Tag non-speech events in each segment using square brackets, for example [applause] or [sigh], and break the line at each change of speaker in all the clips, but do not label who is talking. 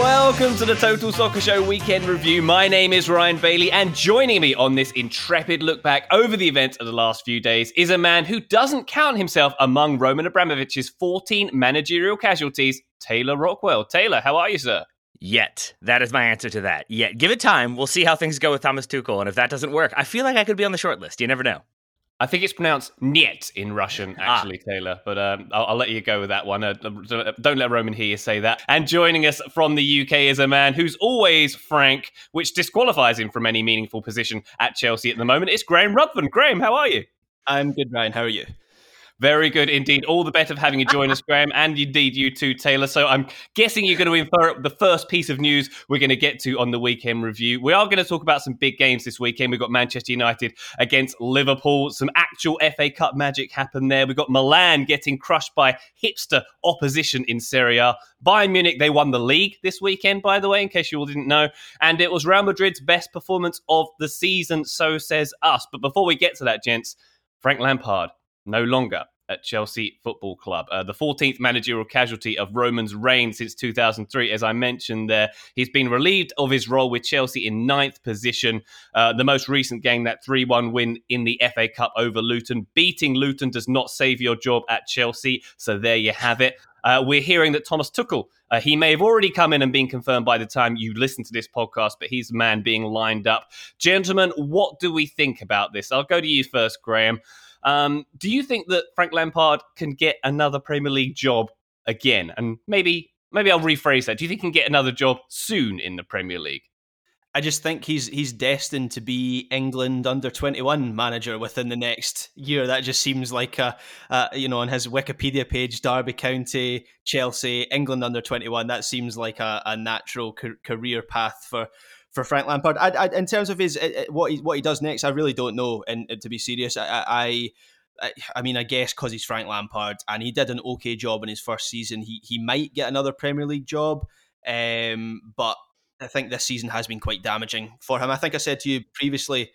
Welcome to the Total Soccer Show Weekend Review. My name is Ryan Bailey, and joining me on this intrepid look back over the events of the last few days is a man who doesn't count himself among Roman Abramovich's 14 managerial casualties, Taylor Rockwell. Taylor, how are you, sir?
Yet. That is my answer to that. Yet. Give it time. We'll see how things go with Thomas Tuchel. And if that doesn't work, I feel like I could be on the short list. You never know.
I think it's pronounced "niet" in Russian,
Ah.
actually, Taylor. But um, I'll, I'll let you go with that one. Uh, don't let Roman hear you say that. And joining us from the UK is a man who's always frank, which disqualifies him from any meaningful position at Chelsea at the moment. It's Graham Ruthven. Graham, how are you?
I'm good, Ryan. How are you?
Very good indeed. All the better for having you join us, Graham, [laughs] and indeed you too, Taylor. So I'm guessing you're going to infer the first piece of news we're going to get to on the weekend review. We are going to talk about some big games this weekend. We've got Manchester United against Liverpool. Some actual FA Cup magic happened there. We've got Milan getting crushed by hipster opposition in Serie A. Bayern Munich, they won the league this weekend, by the way, in case you all didn't know. And it was Real Madrid's best performance of the season, so says us. But before we get to that, gents, Frank Lampard no longer at Chelsea Football Club. Uh, the 14th managerial casualty of Roman's reign since 2003. As I mentioned there, he's been relieved of his role with Chelsea in ninth position. Uh, the most recent game, that 3 1 win in the FA Cup over Luton. Beating Luton does not save your job at Chelsea. So there you have it. Uh, we're hearing that Thomas Tuchel, uh, he may have already come in and been confirmed by the time you listen to this podcast, but he's the man being lined up. Gentlemen, what do we think about this? I'll go to you first, Graham. Um, do you think that Frank Lampard can get another Premier League job again? And maybe maybe I'll rephrase that. Do you think he can get another job soon in the Premier League?
I just think he's he's destined to be England under twenty one manager within the next year. That just seems like a, uh, you know, on his Wikipedia page, Derby County, Chelsea, England under twenty one. That seems like a, a natural ca- career path for for Frank Lampard. I, I, in terms of his uh, what he what he does next, I really don't know. And, and to be serious, I. I I, mean, I guess because he's Frank Lampard and he did an okay job in his first season, he he might get another Premier League job. Um, but I think this season has been quite damaging for him. I think I said to you previously,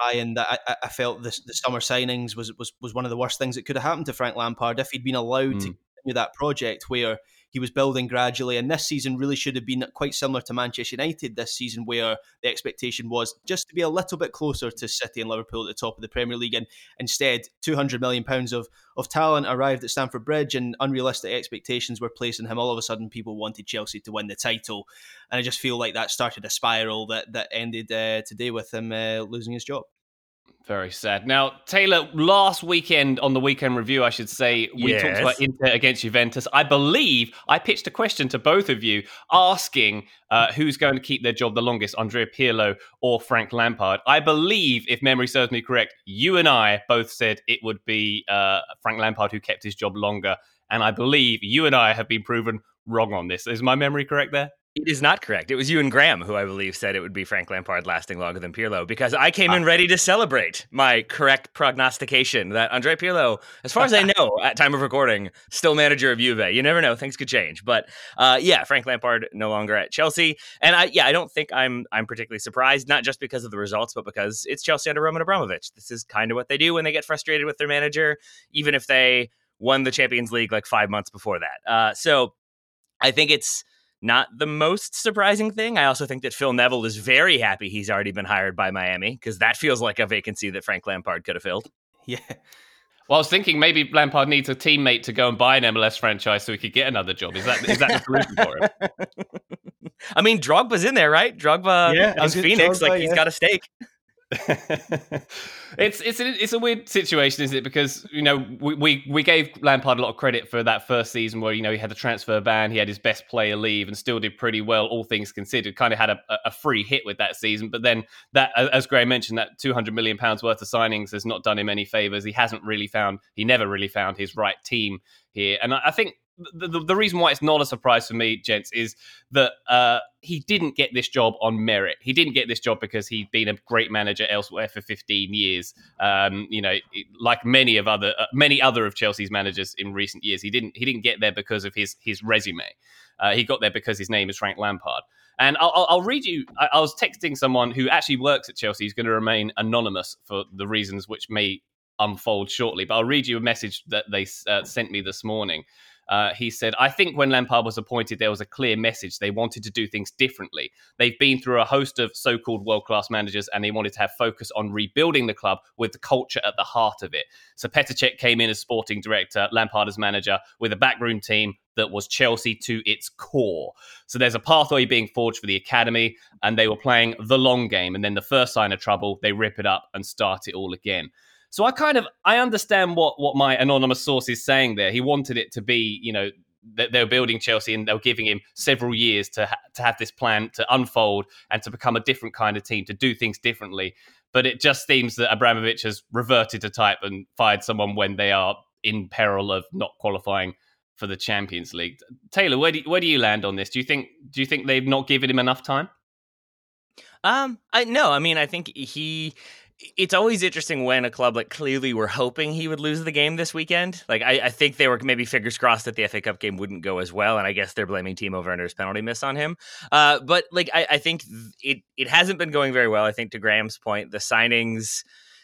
Ryan, that I, I felt this, the summer signings was, was was one of the worst things that could have happened to Frank Lampard if he'd been allowed to
Mm.
continue that project where he was building gradually. And this season really should have been quite similar to Manchester United this season, where the expectation was just to be a little bit closer to City and Liverpool at the top of the Premier League. And instead, two hundred million pounds of of talent arrived at Stamford Bridge, and unrealistic expectations were placed on him. All of a sudden, people wanted Chelsea to win the title, and I just feel like that started a spiral that that ended uh, today with him uh, losing his job.
Very sad. Now, Taylor, last weekend on the weekend review, I should say, we talked
Yes.
about Inter against Juventus. I believe I pitched a question to both of you asking uh, who's going to keep their job the longest, Andrea Pirlo or Frank Lampard. I believe, if memory serves me correct, you and I both said it would be uh, Frank Lampard who kept his job longer. And I believe you and I have been proven wrong on this. Is my memory correct there?
It is not correct. It was you and Graham who I believe said it would be Frank Lampard lasting longer than Pirlo because I came in ah. ready to celebrate my correct prognostication that Andrea Pirlo, as far as I [laughs] know at time of recording, still manager of Juve. You never know; things could change. But uh, yeah, Frank Lampard no longer at Chelsea, and I yeah I don't think I'm I'm particularly surprised, not just because of the results, but because it's Chelsea under Roman Abramovich. This is kind of what they do when they get frustrated with their manager, even if they won the Champions League like five months before that. Uh, so I think it's not the most surprising thing. I also think that Phil Neville is very happy he's already been hired by Miami because that feels like a vacancy that Frank Lampard could have filled. [laughs]
Yeah.
Well, I was thinking maybe Lampard needs a teammate to go and buy an MLS franchise so he could get another job. Is that is that the solution for him? [laughs]
I mean, Drogba's in there, right? Drogba yeah, is Phoenix, Drogba, like he's yeah. got a stake. [laughs]
it's it's a, it's a weird situation, isn't it? Because you know we, we we gave Lampard a lot of credit for that first season where you know he had the transfer ban, he had his best player leave, and still did pretty well, all things considered. Kind of had a, a free hit with that season, but then that, as Graham mentioned, that two hundred million pounds worth of signings has not done him any favors. He hasn't really found, he never really found his right team here, and I, I think the, the, reason why it's not a surprise for me, gents, is that uh, he didn't get this job on merit. He didn't get this job because he'd been a great manager elsewhere for 15 years. Um, you know, like many of other uh, many other of Chelsea's managers in recent years, he didn't he didn't get there because of his his resume. Uh, he got there because his name is Frank Lampard. And I'll, I'll read you. I, I, was texting someone who actually works at Chelsea. He's going to remain anonymous for the reasons which may unfold shortly. But I'll read you a message that they uh, sent me this morning. Uh, he said, I think when Lampard was appointed, there was a clear message. They wanted to do things differently. They've been through a host of so called world class managers and they wanted to have focus on rebuilding the club with the culture at the heart of it. So Petr Cech came in as sporting director, Lampard as manager, with a backroom team that was Chelsea to its core. So there's a pathway being forged for the academy, and they were playing the long game. And then the first sign of trouble, they rip it up and start it all again. So I kind of I understand what what my anonymous source is saying there. He wanted it to be, you know, that they were building Chelsea and they were giving him several years to ha- to have this plan to unfold and to become a different kind of team, to do things differently. But it just seems that Abramovich has reverted to type and fired someone when they are in peril of not qualifying for the Champions League. Taylor, where do where do you land on this? Do you think do you think they've not given him enough time?
Um, I no, I mean, I think he it's always interesting when a club like clearly were hoping he would lose the game this weekend. Like I, I, think they were maybe fingers crossed that the FA Cup game wouldn't go as well, and I guess they're blaming Timo Werner's penalty miss on him. Uh, but like I, I, think it it hasn't been going very well. I think to Graham's point, the signings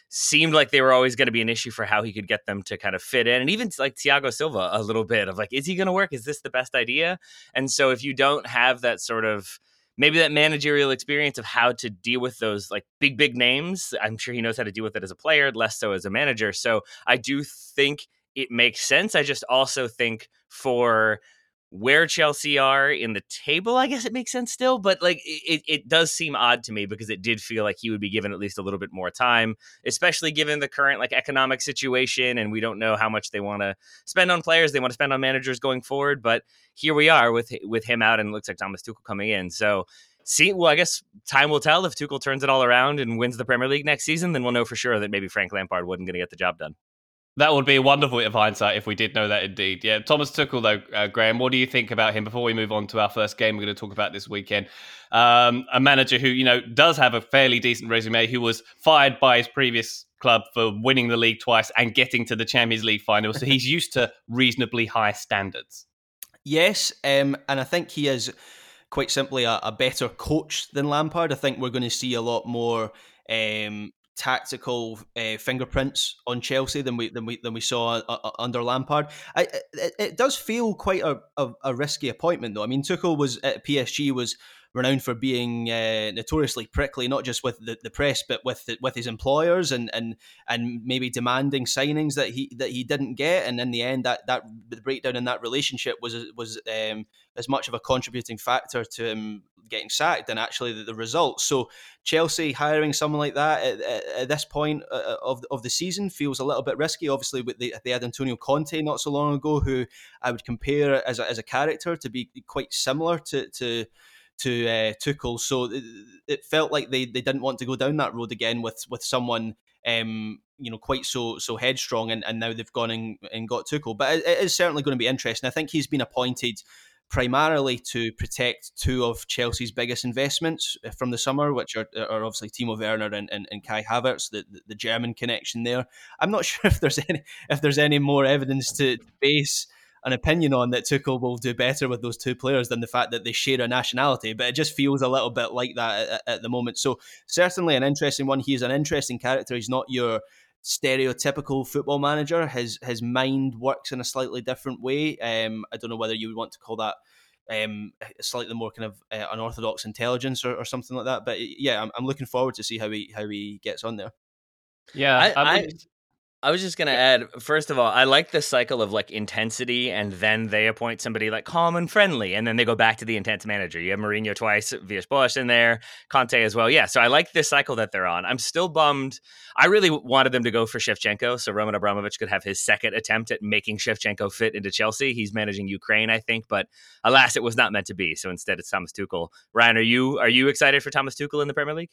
seemed like they were always going to be an issue for how he could get them to kind of fit in, and even like Thiago Silva a little bit of like, is he going to work? Is this the best idea? And so if you don't have that sort of maybe that managerial experience of how to deal with those like big big names i'm sure he knows how to deal with it as a player less so as a manager. So i do think it makes sense. I just also think for where Chelsea are in the table, I guess it makes sense still, but like it, it does seem odd to me because it did feel like he would be given at least a little bit more time, especially given the current like economic situation. And we don't know how much they want to spend on players, they want to spend on managers going forward. But here we are with with him out, and it looks like Thomas Tuchel coming in. So see, well, I guess time will tell if Tuchel turns it all around and wins the Premier League next season. Then we'll know for sure that maybe Frank Lampard wasn't going to get the job done.
That would be a wonderful bit of hindsight if we did know that indeed. Yeah, Thomas Tuchel, though, uh, Graham, what do you think about him before we move on to our first game we're going to talk about this weekend? Um, a manager who, you know, does have a fairly decent resume, who was fired by his previous club for winning the league twice and getting to the Champions League final. So he's [laughs] used to reasonably high standards.
Yes, um, and I think he is quite simply a, a, better coach than Lampard. I think we're going to see a lot more um, tactical uh, fingerprints on Chelsea than we than we than we saw uh, uh under Lampard. I, it, it, does feel quite a, a, a, risky appointment, though. I mean, Tuchel was at PSG was renowned for being uh, notoriously prickly, not just with the, the press, but with the, with his employers, and and and maybe demanding signings that he that he didn't get. And in the end, that that the breakdown in that relationship was was um, as much of a contributing factor to him getting sacked than actually the, the results. So Chelsea hiring someone like that at, at, at this point uh, uh, of of the season feels a little bit risky. Obviously, with the, they had Antonio Conte not so long ago, who I would compare as a, as a character to be quite similar to to to uh, Tuchel. So it, it, felt like they, they didn't want to go down that road again with with someone um, you know quite so so headstrong, and, and now they've gone and, and got Tuchel. But it, it is certainly going to be interesting. I think he's been appointed primarily to protect two of Chelsea's biggest investments uh, from the summer, which are, are obviously Timo Werner and, and, and Kai Havertz, the, the German connection there. I'm not [laughs] sure if there's any if there's any more evidence to base an opinion on that Tuchel will do better with those two players than the fact that they share a nationality. But it just feels a little bit like that at, at the moment. So certainly an interesting one. He's an interesting character. He's not your stereotypical football manager. His his mind works in a slightly different way. Um, I don't know whether you would want to call that um, slightly more kind of uh, unorthodox intelligence or, or, something like that. But yeah, I'm, I'm looking forward to see how he how he gets on there.
Yeah,
I, I, I was just gonna add. First of all, I like the cycle of like intensity, and then they appoint somebody like calm and friendly, and then they go back to the intense manager. You have Mourinho twice, Villas-Boas in there, Conte as well. Yeah, so I like this cycle that they're on. I'm still bummed. I really wanted them to go for Shevchenko, so Roman Abramovich could have his second attempt at making Shevchenko fit into Chelsea. He's managing Ukraine, I think, but alas, it was not meant to be. So instead, it's Thomas Tuchel. Ryan, are you are you excited for Thomas Tuchel in the Premier League?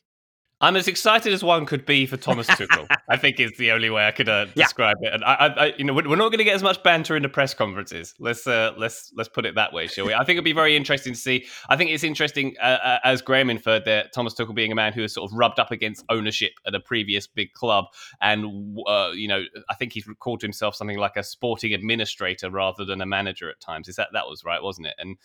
I'm as excited as one could be for Thomas [laughs] Tuchel. I think is the only way I could uh, describe yeah. it. And I, I, you know, we're not going to get as much banter in the press conferences. Let's uh, let's let's put it that way, shall we? I think it'd be very interesting to see. I think it's interesting, uh, uh, as Graham inferred, that Thomas Tuchel being a man who has sort of rubbed up against ownership at a previous big club, and uh, you know, I think he's called himself something like a sporting administrator rather than a manager at times. Is that that was right, wasn't it? And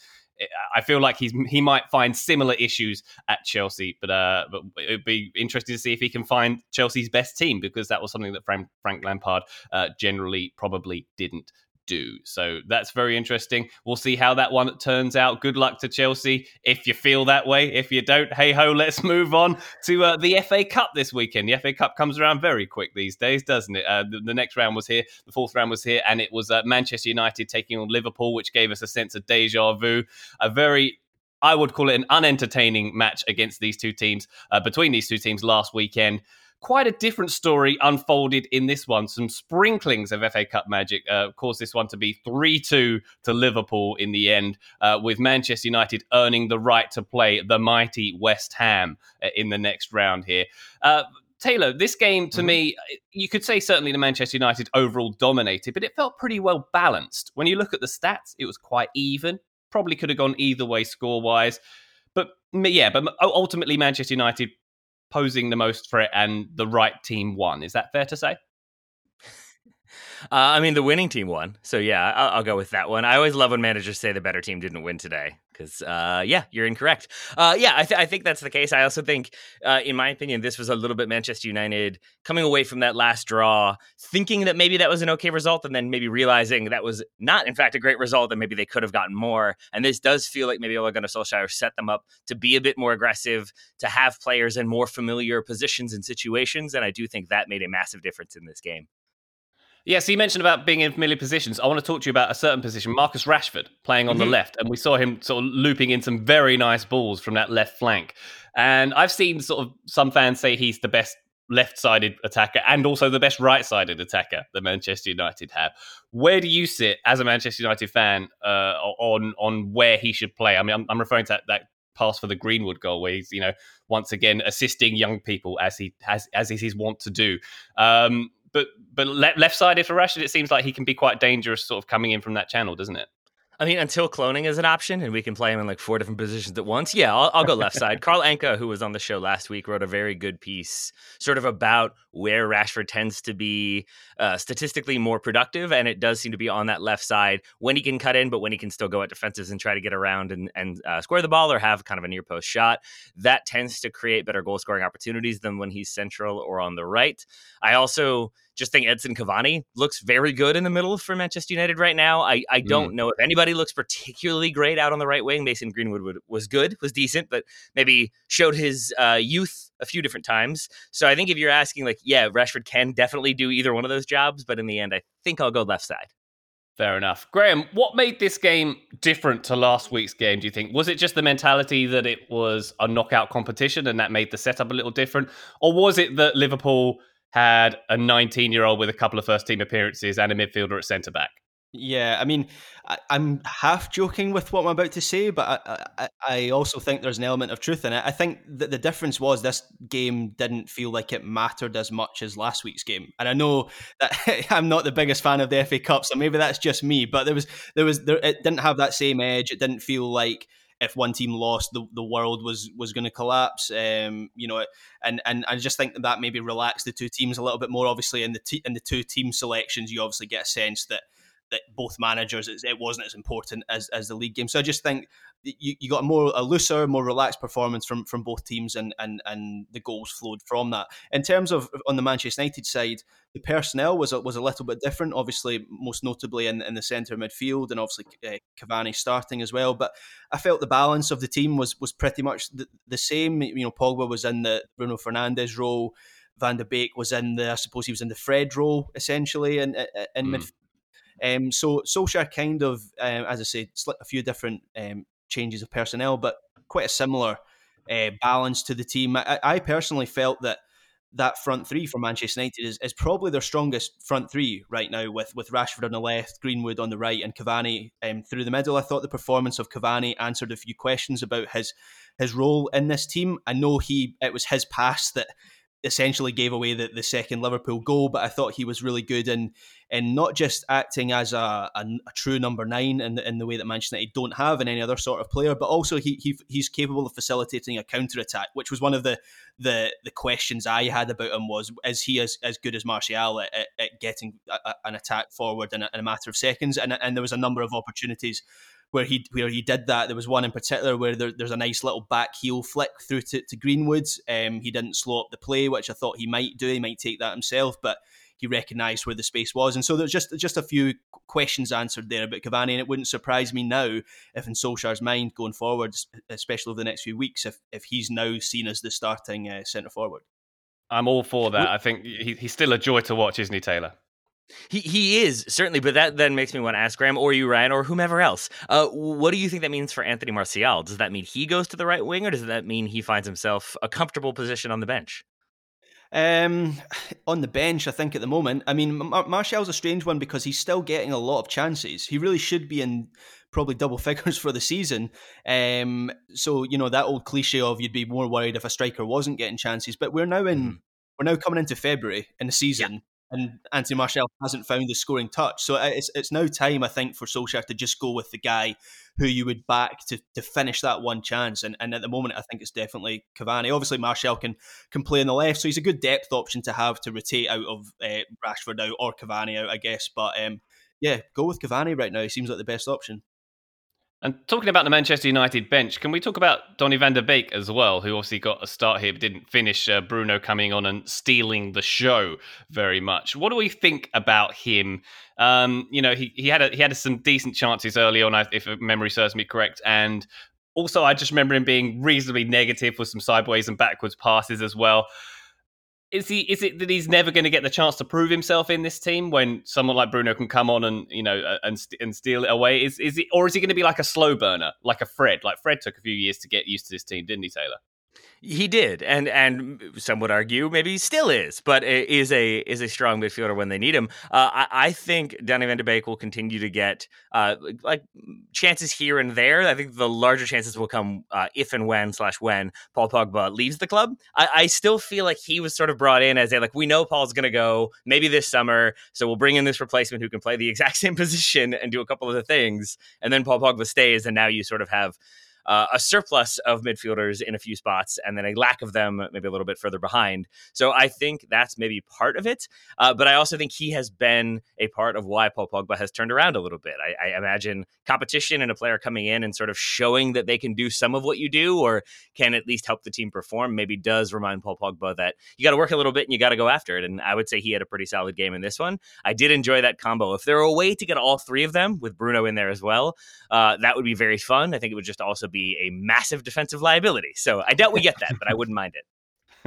I feel like he's he might find similar issues at Chelsea, but uh, but it'd be interesting to see if he can find Chelsea's best team because that was something that Frank, Frank Lampard uh, generally probably didn't do. So that's very interesting. We'll see how that one turns out. Good luck to Chelsea if you feel that way. If you don't, hey ho, let's [laughs] move on to uh, the FA Cup this weekend. The FA Cup comes around very quick these days, doesn't it? Uh, the, the, next round was here, the fourth round was here, and it was uh, Manchester United taking on Liverpool, which gave us a sense of deja vu. A very I would call it an unentertaining match against these two teams, uh, between these two teams last weekend quite a different story unfolded in this one. Some sprinklings of FA Cup magic uh, caused this one to be 3 2 to Liverpool in the end, uh, with Manchester United earning the right to play the mighty West Ham uh, in the next round here. Uh, Taylor, this game to mm-hmm. me, you could say certainly the Manchester United overall dominated, but it felt pretty well balanced. When you look at the stats, it was quite even. Probably could have gone either way score wise. But yeah, but ultimately Manchester United posing the most threat and the right team won. Is that fair to say? [laughs]
Uh, I mean, the winning team won. So, yeah, I'll, I'll, go with that one. I always love when managers say the better team didn't win today because, uh, yeah, you're incorrect. Uh, yeah, I, th- I, think that's the case. I also think, uh, in my opinion, this was a little bit Manchester United coming away from that last draw, thinking that maybe that was an okay result, and then maybe realizing that was not, in fact, a great result, and maybe they could have gotten more. And this does feel like maybe Ole Gunnar Solskjaer set them up to be a bit more aggressive, to have players in more familiar positions and situations. And I do think that made a massive difference in this game.
Yeah, so you mentioned about being in familiar positions. I want to talk to you about a certain position, Marcus Rashford playing on mm-hmm. the left, and we saw him sort of looping in some very nice balls from that left flank. And I've seen sort of some fans say he's the best left-sided attacker and also the best right-sided attacker that Manchester United have. Where do you sit as a Manchester United fan uh, on on where he should play? I mean, I'm, I'm referring to that, that pass for the Greenwood goal, where he's you know once again assisting young people as he has as is his wont to do. Um, but but left sided for Rashford, it seems like he can be quite dangerous, sort of coming in from that channel, doesn't it?
I mean, until cloning is an option and we can play him in like four different positions at once, yeah, I'll, I'll go left side. [laughs] Carl Anka, who was on the show last week, wrote a very good piece sort of about where Rashford tends to be uh, statistically more productive. And it does seem to be on that left side when he can cut in, but when he can still go at defenses and try to get around and, and uh, square the ball or have kind of a near post shot, that tends to create better goal scoring opportunities than when he's central or on the right. I also just think Edinson Cavani looks very good in the middle for Manchester United right now. I, I don't mm. know if anybody looks particularly great out on the right wing. Mason Greenwood would, was good, was decent, but maybe showed his uh, youth a few different times. So I think if you're asking, like, yeah, Rashford can definitely do either one of those jobs, but in the end, I think I'll go left side.
Fair enough. Graham, what made this game different to last week's game, do you think? Was it just the mentality that it was a knockout competition and that made the setup a little different? Or was it that Liverpool had a 19 year old with a couple of first team appearances and a midfielder at centre back.
Yeah, I mean, I, am half joking with what I'm about to say, but I, I, I, also think there's an element of truth in it. I think that the difference was this game didn't feel like it mattered as much as last week's game, and I know that [laughs] I'm not the biggest fan of the FA Cup, so maybe that's just me. But there was, there was, there, it didn't have that same edge. It didn't feel like if one team lost, the, the world was was going to collapse. Um, you know, and and I just think that, that maybe relaxed the two teams a little bit more. Obviously, in the in the two team selections, you obviously get a sense that that both managers it wasn't as important as, as the league game. So I just think you, you got a more a looser, more relaxed performance from from both teams, and and and the goals flowed from that. In terms of on the Manchester United side, the personnel was a, was a little bit different. Obviously, most notably in, in the centre midfield, and obviously uh, Cavani starting as well. But I felt the balance of the team was was pretty much the, the same. You know, Pogba was in the Bruno Fernandes role. Van der Beek was in the, I suppose he was in the Fred role essentially in in mm. midfield um, so Solskjaer kind of, um, as I said, a few different um, changes of personnel, but quite a similar uh, balance to the team. I, I, personally felt that that front three for Manchester United is, is probably their strongest front three right now, with with Rashford on the left, Greenwood on the right, and Cavani um, through the middle. I thought the performance of Cavani answered a few questions about his his role in this team. I know he it was his pass that essentially gave away the, the second Liverpool goal, but I thought he was really good in in not just acting as a, a, a, true number nine in the, in the way that Manchester United don't have in any other sort of player, but also he, he he's capable of facilitating a counter attack, which was one of the, the the questions I had about him was is he as, as good as Martial at, at, at getting a, an attack forward in a, in a matter of seconds, and and there was a number of opportunities where he where he did that. There was one in particular where there, there's a nice little back heel flick through to, to Greenwood. Um, he didn't slow up the play, which I thought he might do. He might take that himself, but he recognised where the space was, and so there's just just a few questions answered there about Cavani, and it wouldn't surprise me now if in Solskjaer's mind going forward, especially over the next few weeks, if if he's now seen as the starting uh, centre forward.
I'm all for that. I think he, he's still a joy to watch, isn't he, Taylor?
He he is certainly, but that then makes me want to ask Graham or you, Ryan, or whomever else. Uh, what do you think that means for Anthony Martial? Does that mean he goes to the right wing, or does that mean he finds himself a comfortable position on the bench?
Um, [sighs] on the bench, I think at the moment. I mean, Mar- Martial's a strange one because he's still getting a lot of chances. He really should be in probably double [laughs] figures for the season. Um, so you know that old cliche of you'd be more worried if a striker wasn't getting chances. But we're now in. Mm. We're now coming into February in the season, yeah and Anthony Martial hasn't found the scoring touch. So it's it's now time, I think, for Solskjaer to just go with the guy who you would back to, to finish that one chance. And and at the moment, I think it's definitely Cavani. Obviously, Martial can can play on the left, so he's a good depth option to have to rotate out of uh, Rashford out or Cavani out, I guess. But um, yeah, go with Cavani right now. He seems like the best option.
And talking about the Manchester United bench, can we talk about Donny van der Beek as well, who obviously got a start here but didn't finish? Uh, Bruno coming on and stealing the show very much. What do we think about him? Um, you know, he, he had a, he had some decent chances early on, if memory serves me correct, and also I just remember him being reasonably negative with some sideways and backwards passes as well is he is it that he's never going to get the chance to prove himself in this team when someone like Bruno can come on and you know and and steal it away? Is is it or is he going to be like a slow burner, like a Fred? Like Fred took a few years to get used to this team, didn't he, Taylor?
He did, and and some would argue maybe still is, but is a is a strong midfielder when they need him. Uh, I, I, think Donny Van de Beek will continue to get uh, like chances here and there. I think the larger chances will come uh, if and when slash when Paul Pogba leaves the club. I, I, still feel like he was sort of brought in as a like we know Paul's going to go maybe this summer, so we'll bring in this replacement who can play the [laughs] exact same position and do a couple of the things, and then Paul Pogba stays, and now you sort of have uh, a surplus of midfielders in a few spots and then a lack of them maybe a little bit further behind. So I think that's maybe part of it. Uh, but I also think he has been a part of why Paul Pogba has turned around a little bit. I, I, imagine competition and a player coming in and sort of showing that they can do some of what you do or can at least help the team perform maybe does remind Paul Pogba that you got to work a little bit and you got to go after it. And I would say he had a pretty solid game in this one. I did enjoy that combo. If there were a way to get all three of them with Bruno in there as well, uh, that would be very fun. I think it would just also be a massive defensive liability. So I doubt we get that, but I wouldn't mind
it.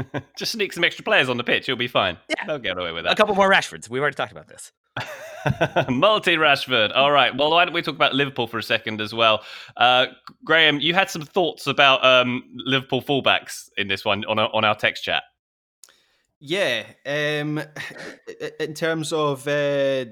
[laughs] just sneak some extra players on the pitch. You'll be fine. Yeah. They'll get away with that.
A couple more Rashfords. We've already talked about this. [laughs]
Multi Rashford. All right. Well, why don't we talk about Liverpool for a second as well? Uh, Graham, you had some thoughts about um, Liverpool fullbacks in this one on, on our text chat.
Yeah. Um, [laughs] in terms of uh,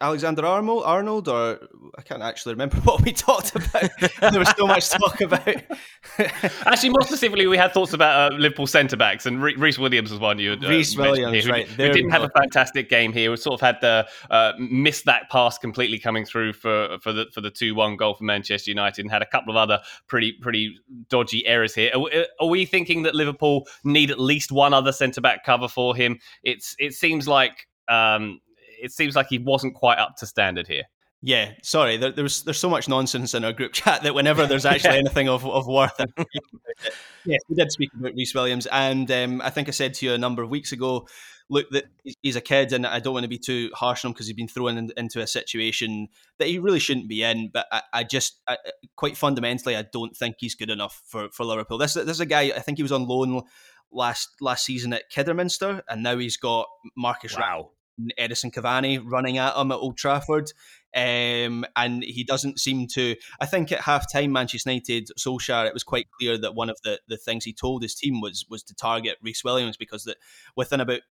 Alexander Arnold, Arnold, or I can't actually remember [laughs] what we talked about. there was so much talk about. [laughs]
actually, more specifically, we had thoughts about uh, Liverpool centre backs, and Rhys Williams was one you. Uh,
Rhys Williams,
here,
right?
Who, who didn't have a fantastic game here. We sort of had the uh, missed that pass completely coming through for for the for the two one goal for Manchester United, and had a couple of other pretty pretty dodgy errors here. Are, are we thinking that Liverpool need at least one other centre back cover for him? It's it seems like. Um, it seems like he wasn't quite up to standard here.
Yeah, sorry. There, there's there's so much nonsense in our group [laughs] chat that whenever there's [laughs] actually anything of, of worth, [laughs] yes, we did speak about Rhys Williams, and um, I think I said to you a number of weeks ago, look, that he's a kid, and I don't want to be too harsh on him because he's been thrown in, into a situation that he really shouldn't be in. But I, I just, I, quite fundamentally, I don't think he's good enough for, for Liverpool. This this is a guy. I think he was on loan last last season at Kidderminster, and now he's got Marcus
wow.
Edinson Cavani running at him at Old Trafford. Um, and he doesn't seem to. I think at half time, Manchester United, Solskjaer, it was quite clear that one of the, the things he told his team was was to target Rhys Williams because that within about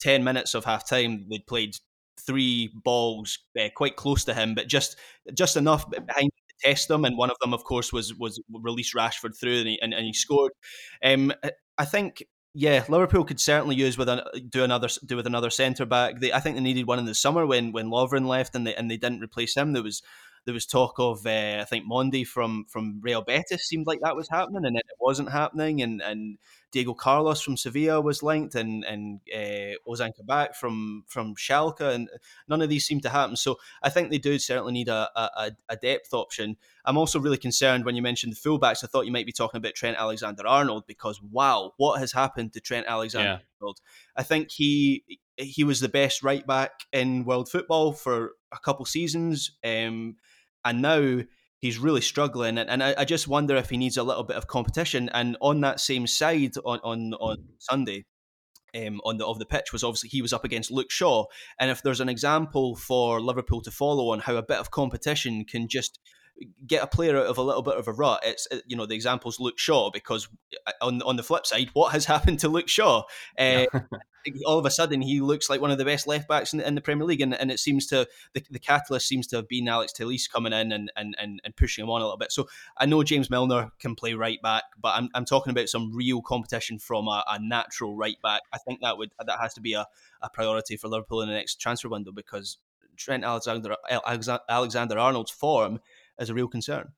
10 minutes of half time, they'd played three balls uh, quite close to him, but just just enough behind to test them. And one of them, of course, was was release Rashford through and he, and, and he scored. Um, I think yeah, Liverpool could certainly use with an, do another do with another centre back. They, I think they needed one in the summer when when Lovren left and they and they didn't replace him. There was there was talk of uh, I think Mendy from from Real Betis seemed like that was happening, and it wasn't happening. And and Diego Carlos from Sevilla was linked, and and uh, Ozan Kabak from from Schalke, and none of these seem to happen. So I think they do certainly need a, a, a depth option. I'm also really concerned when you mentioned the fullbacks. I thought you might be talking about Trent Alexander Arnold because wow, what has happened to Trent Alexander Arnold? I think he he was the best right back in world football for a couple seasons. Um, and now he's really struggling. And, and I, I, just wonder if he needs a little bit of competition. And on that same side on on, on Sunday. Um, on the of the pitch was obviously he was up against Luke Shaw, and if there's an example for Liverpool to follow on how a bit of competition can just get a player out of a little bit of a rut. It's you know the examples Luke Shaw because uh, on on the flip side, what has [laughs] happened to Luke Shaw? Uh, all of a sudden he looks like one of the best left backs in, in the Premier League, and, and it seems to the, the catalyst seems to have been Alex Telles coming in and, and and and pushing him on a little bit. So I know James Milner can play right back, but I'm, I'm talking about some real competition from a, a natural right back. I think that would that has to be a, a priority for Liverpool in the next transfer window because Trent Alexander Alexander Arnold's form is a real concern.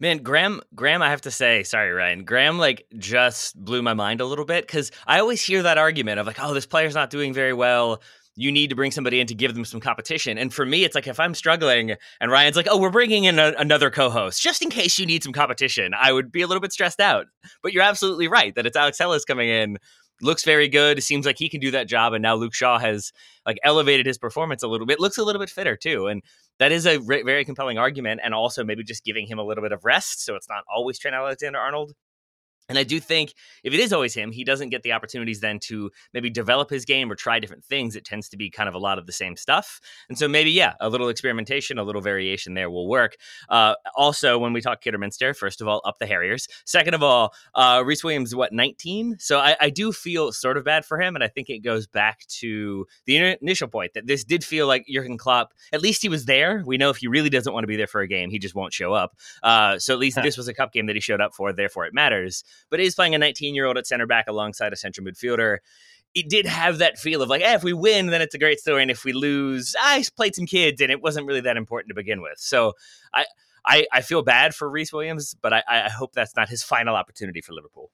Man, Graham, Graham, I have to say, sorry, Ryan. Graham, like, just blew my mind a little bit because I always hear that argument of like, oh, this player's not doing very well. You need to bring somebody in to give them some competition. And for me, it's like if I'm struggling and Ryan's like, oh, we're bringing in a, another co host just in case you need some competition, I would be a little bit stressed out. But you're absolutely right that it's Alex Telles coming in looks very good. Seems like he can do that job. And now Luke Shaw has like elevated his performance a little bit. Looks a little bit fitter too. And that is a re- very compelling argument. And also maybe just giving him a little bit of rest, so it's not always Trent Alexander Arnold. And I do think if it is always him, he doesn't get the opportunities then to maybe develop his game or try different things. It tends to be kind of a lot of the same stuff. And so maybe, yeah, a little experimentation, a little variation there will work. Uh, also, when we talk Kidderminster, first of all, up the Harriers. Second of all, uh, Rhys Williams, what, 19? So I, I, do feel sort of bad for him. And I think it goes back to the initial point that this did feel like Jurgen Klopp, at least he was there. We know if he really doesn't want to be there for a game, he just won't show up. Uh, so at least this was a cup game that he showed up for, therefore it matters but he's playing a 19 year old at center back alongside a central midfielder. It did have that feel of like, if we win, then it's a great story, and if we lose, I played some kids, and it wasn't really that important to begin with. So I. I, I feel bad for Rhys Williams, but I, I hope that's not his final opportunity for Liverpool.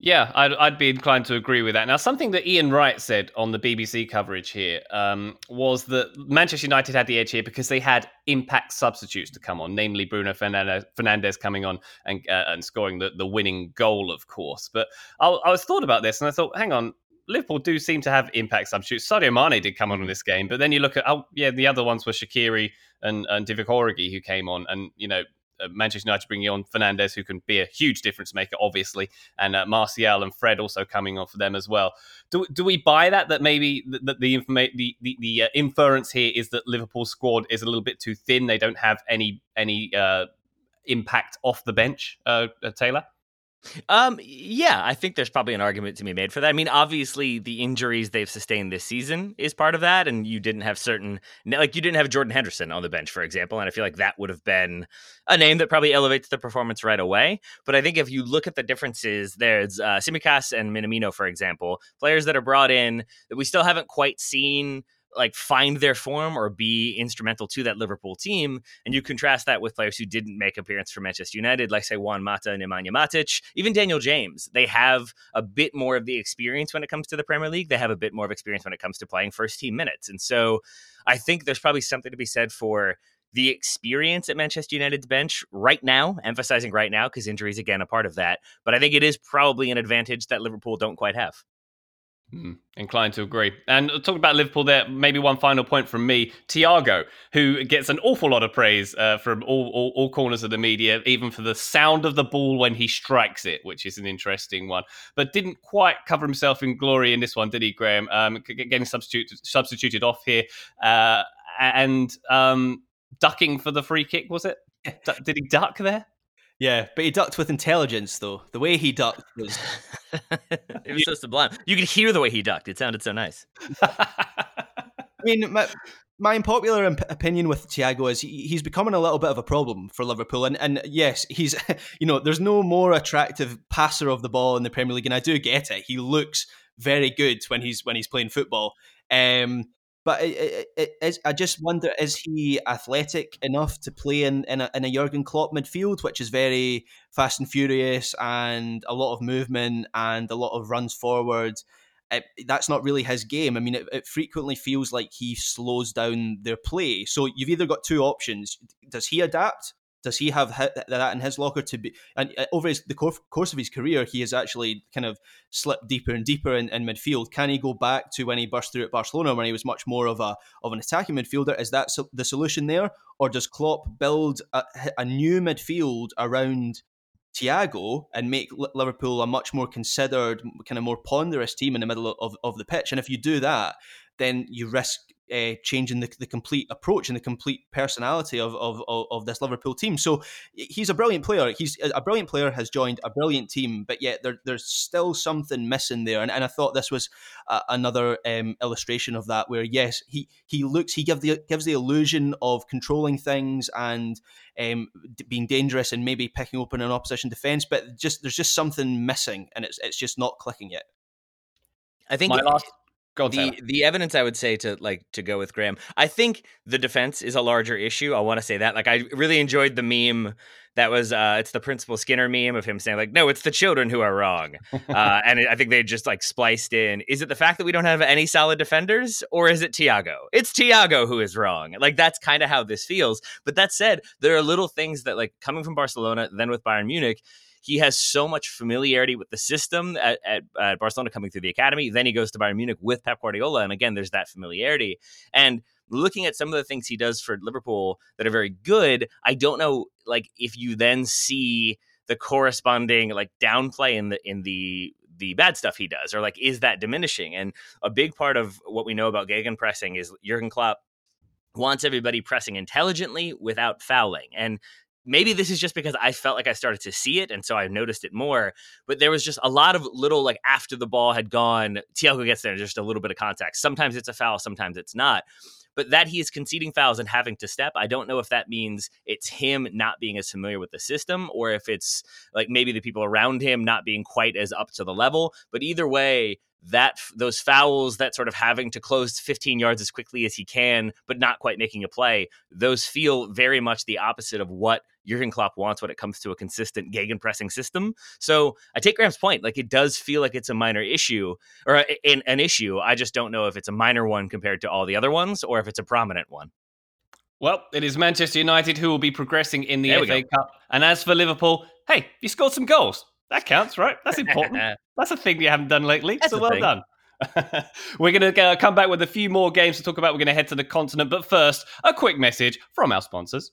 Yeah, I'd, I'd be inclined to agree with that. Now, something that Ian Wright said on the BBC coverage here um, was that Manchester United had the edge here because they had impact substitutes to come on, namely Bruno Fernandes coming on and, uh, and scoring the, the winning goal, of course. But I, I was thought about this and I thought, hang on, Liverpool do seem to have impact substitutes. Sadio Mane did come on in this game, but then you look at oh yeah, the other ones were Shaqiri and and Divock Origi who came on, and you know uh, Manchester United bringing on Fernandes, who can be a huge difference maker, obviously, and uh, Martial and Fred also coming on for them as well. Do, do we buy that? That maybe the the the, informa- the, the, the uh, inference here is that Liverpool's squad is a little bit too thin. They don't have any any uh, impact off the bench. Uh Taylor.
Um, yeah, I think there's probably an argument to be made for that. I mean, obviously, the injuries they've sustained this season is part of that, and you didn't have certain, like you didn't have Jordan Henderson on the bench, for example, and I feel like that would have been a name that probably elevates the performance right away. But I think if you look at the differences, there's uh, Tsimikas and Minamino, for example, players that are brought in that we still haven't quite seen like find their form or be instrumental to that Liverpool team. And you contrast that with players who didn't make appearance for Manchester United, like say Juan Mata and Nemanja Matic, even Daniel James. They have a bit more of the experience when it comes to the Premier League. They have a bit more of experience when it comes to playing first team minutes. And so I think there's probably something to be said for the experience at Manchester United's bench right now, emphasizing right now because injuries again a part of that. But I think it is probably an advantage that Liverpool don't quite have.
Mm, inclined to agree. And talking about Liverpool there, maybe one final point from me. Thiago, who gets an awful lot of praise uh, from all, all, all, corners of the media, even for the sound of the ball when he strikes it, which is an interesting one. But didn't quite cover himself in glory in this one, did he, Graham? Um, getting substituted, substituted off here uh, and um, ducking for the free kick, was it? did he duck there?
Yeah, but he ducked with intelligence, though. The way he ducked was. [laughs]
it was so sublime. You could hear the way he ducked. It sounded so nice. [laughs]
I mean, my, my unpopular imp- opinion with Thiago is he, he's becoming a little bit of a problem for Liverpool. And, and yes, he's, [laughs] you know, there's no more attractive passer of the ball in the Premier League. And I do get it. He looks very good when he's when he's playing football. Um, but it, it, it, I just wonder: is he athletic enough to play in in a, in a Jurgen Klopp midfield, which is very fast and furious, and a lot of movement and a lot of runs forward? that's not really his game. I mean, it, frequently feels like he slows down their play. So you've either got two options: does he adapt does he have that in his locker to be? And uh, over his, the course of his career, he has actually kind of slipped deeper and deeper in, in, midfield. Can he go back to when he burst through at Barcelona, when he was much more of a of an attacking midfielder? Is that so, the solution there, or does Klopp build a, a new midfield around Thiago and make Liverpool a much more considered, kind of more ponderous team in the middle of, of the pitch? And if you do that, then you risk uh, changing the, the complete approach and the complete personality of, of, of, this Liverpool team. So he's a brilliant player. He's a brilliant player, has joined a brilliant team, but yet there, there's still something missing there. And, and I thought this was uh, another um, illustration of that, where yes, he he looks, he gives the gives the illusion of controlling things and um, being dangerous and maybe picking open an opposition defense, but just there's just something missing, and it's it's just not clicking yet.
I think My last Go the the evidence I would say to like to go with Graham. I think the defense is a larger issue. I want to say that. Like I really enjoyed the meme that was uh it's the Principal Skinner meme of him saying like no, it's the children who are wrong. uh [laughs] and I think they just like spliced in is it the fact that we don't have any solid defenders or is it Thiago? It's Thiago who is wrong. Like that's kind of how this feels. But that said, there are little things that like coming from Barcelona then with Bayern Munich he has so much familiarity with the system at, at, at Barcelona coming through the academy. Then he goes to Bayern Munich with Pep Guardiola. And again, there's that familiarity. And looking at some of the things he does for Liverpool that are very good, I don't know like if you then see the corresponding like downplay in the in the the bad stuff he does or like is that diminishing and a big part of what we know about gegenpressing is Jurgen Klopp wants everybody pressing intelligently without fouling and maybe this is just because I felt like I started to see it and so I noticed it more. But there was just a lot of little like after the ball had gone, Thiago gets there, just a little bit of contact. Sometimes it's a foul, sometimes it's not. But that he is conceding fouls and having to step, I don't know if that means it's him not being as familiar with the system or if it's like maybe the people around him not being quite as up to the level. But either way, that those fouls, that sort of having to close 15 yards as quickly as he can, but not quite making a play, those feel very much the opposite of what Jurgen Klopp wants when it comes to a consistent gegenpressing system. So I take Graham's point. Like it does feel like it's a minor issue or a, an, an issue. I just don't know if it's a minor one compared to all the other ones or if it's a prominent one.
Well, it is Manchester United who will be progressing in the there FA Cup. And as for Liverpool, hey, you scored some goals. That counts, right? That's important. [laughs] That's a thing you haven't done lately. That's so well thing. done. [laughs] We're going to uh, come back with a few more games to talk about. We're going to head to the continent. But first, a quick message from our sponsors.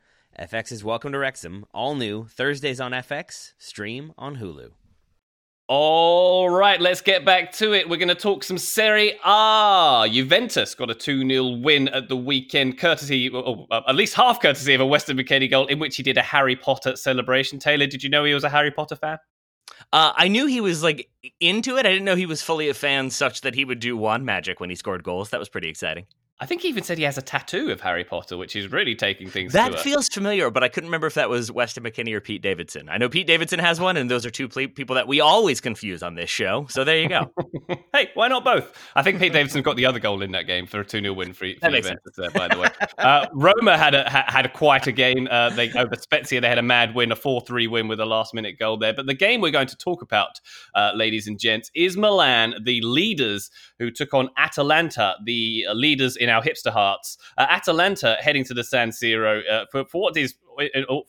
FX's Welcome to Wrexham, all new, Thursdays on FX, stream on Hulu.
All right, let's get back to it. We're going to talk some Serie A. Juventus got a 2 0 win at the weekend, courtesy, or at least half courtesy of a Weston McKennie goal in which he did a Harry Potter celebration. Taylor, did you know he was a Harry Potter fan?
Uh, I knew he was like into it. I didn't know he was fully a fan, such that he would do wand magic when he scored goals. That was pretty exciting.
I think he even said he has a tattoo of Harry Potter, which is really taking things.
That feels familiar, but I couldn't remember if that was Weston McKennie or Pete Davidson. I know Pete Davidson has one, and those are two people that we always confuse on this show. So there you go. [laughs]
hey, why not both? I think Pete Davidson got the other goal in that game for a two 0 win for, for Juventus. There, by the way, uh, Roma had a had a quite a game. Uh, they over Spezia, they had a mad win, a four three win with a last minute goal there. But the game we're going to talk about, uh, ladies and gents, is Milan, the leaders who took on Atalanta, the leaders in our hipster hearts. Uh, Atalanta heading to the San Siro uh, for, for what is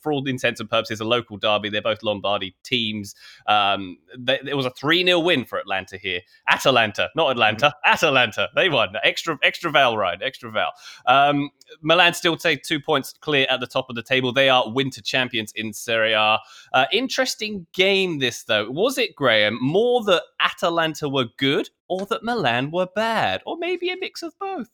for all intents and purposes, a local derby. They're both Lombardy teams. Um, they, it was a 3 0 win for Atlanta here. Atalanta, not Atlanta, mm-hmm. Atalanta. They won. Extra extra Val ride, extra Val. Um, Milan still take two points clear at the top of the table. They are winter champions in Serie A. Uh, interesting game, this, though. Was it, Graham, more that Atalanta were good or that Milan were bad? Or maybe a mix of both?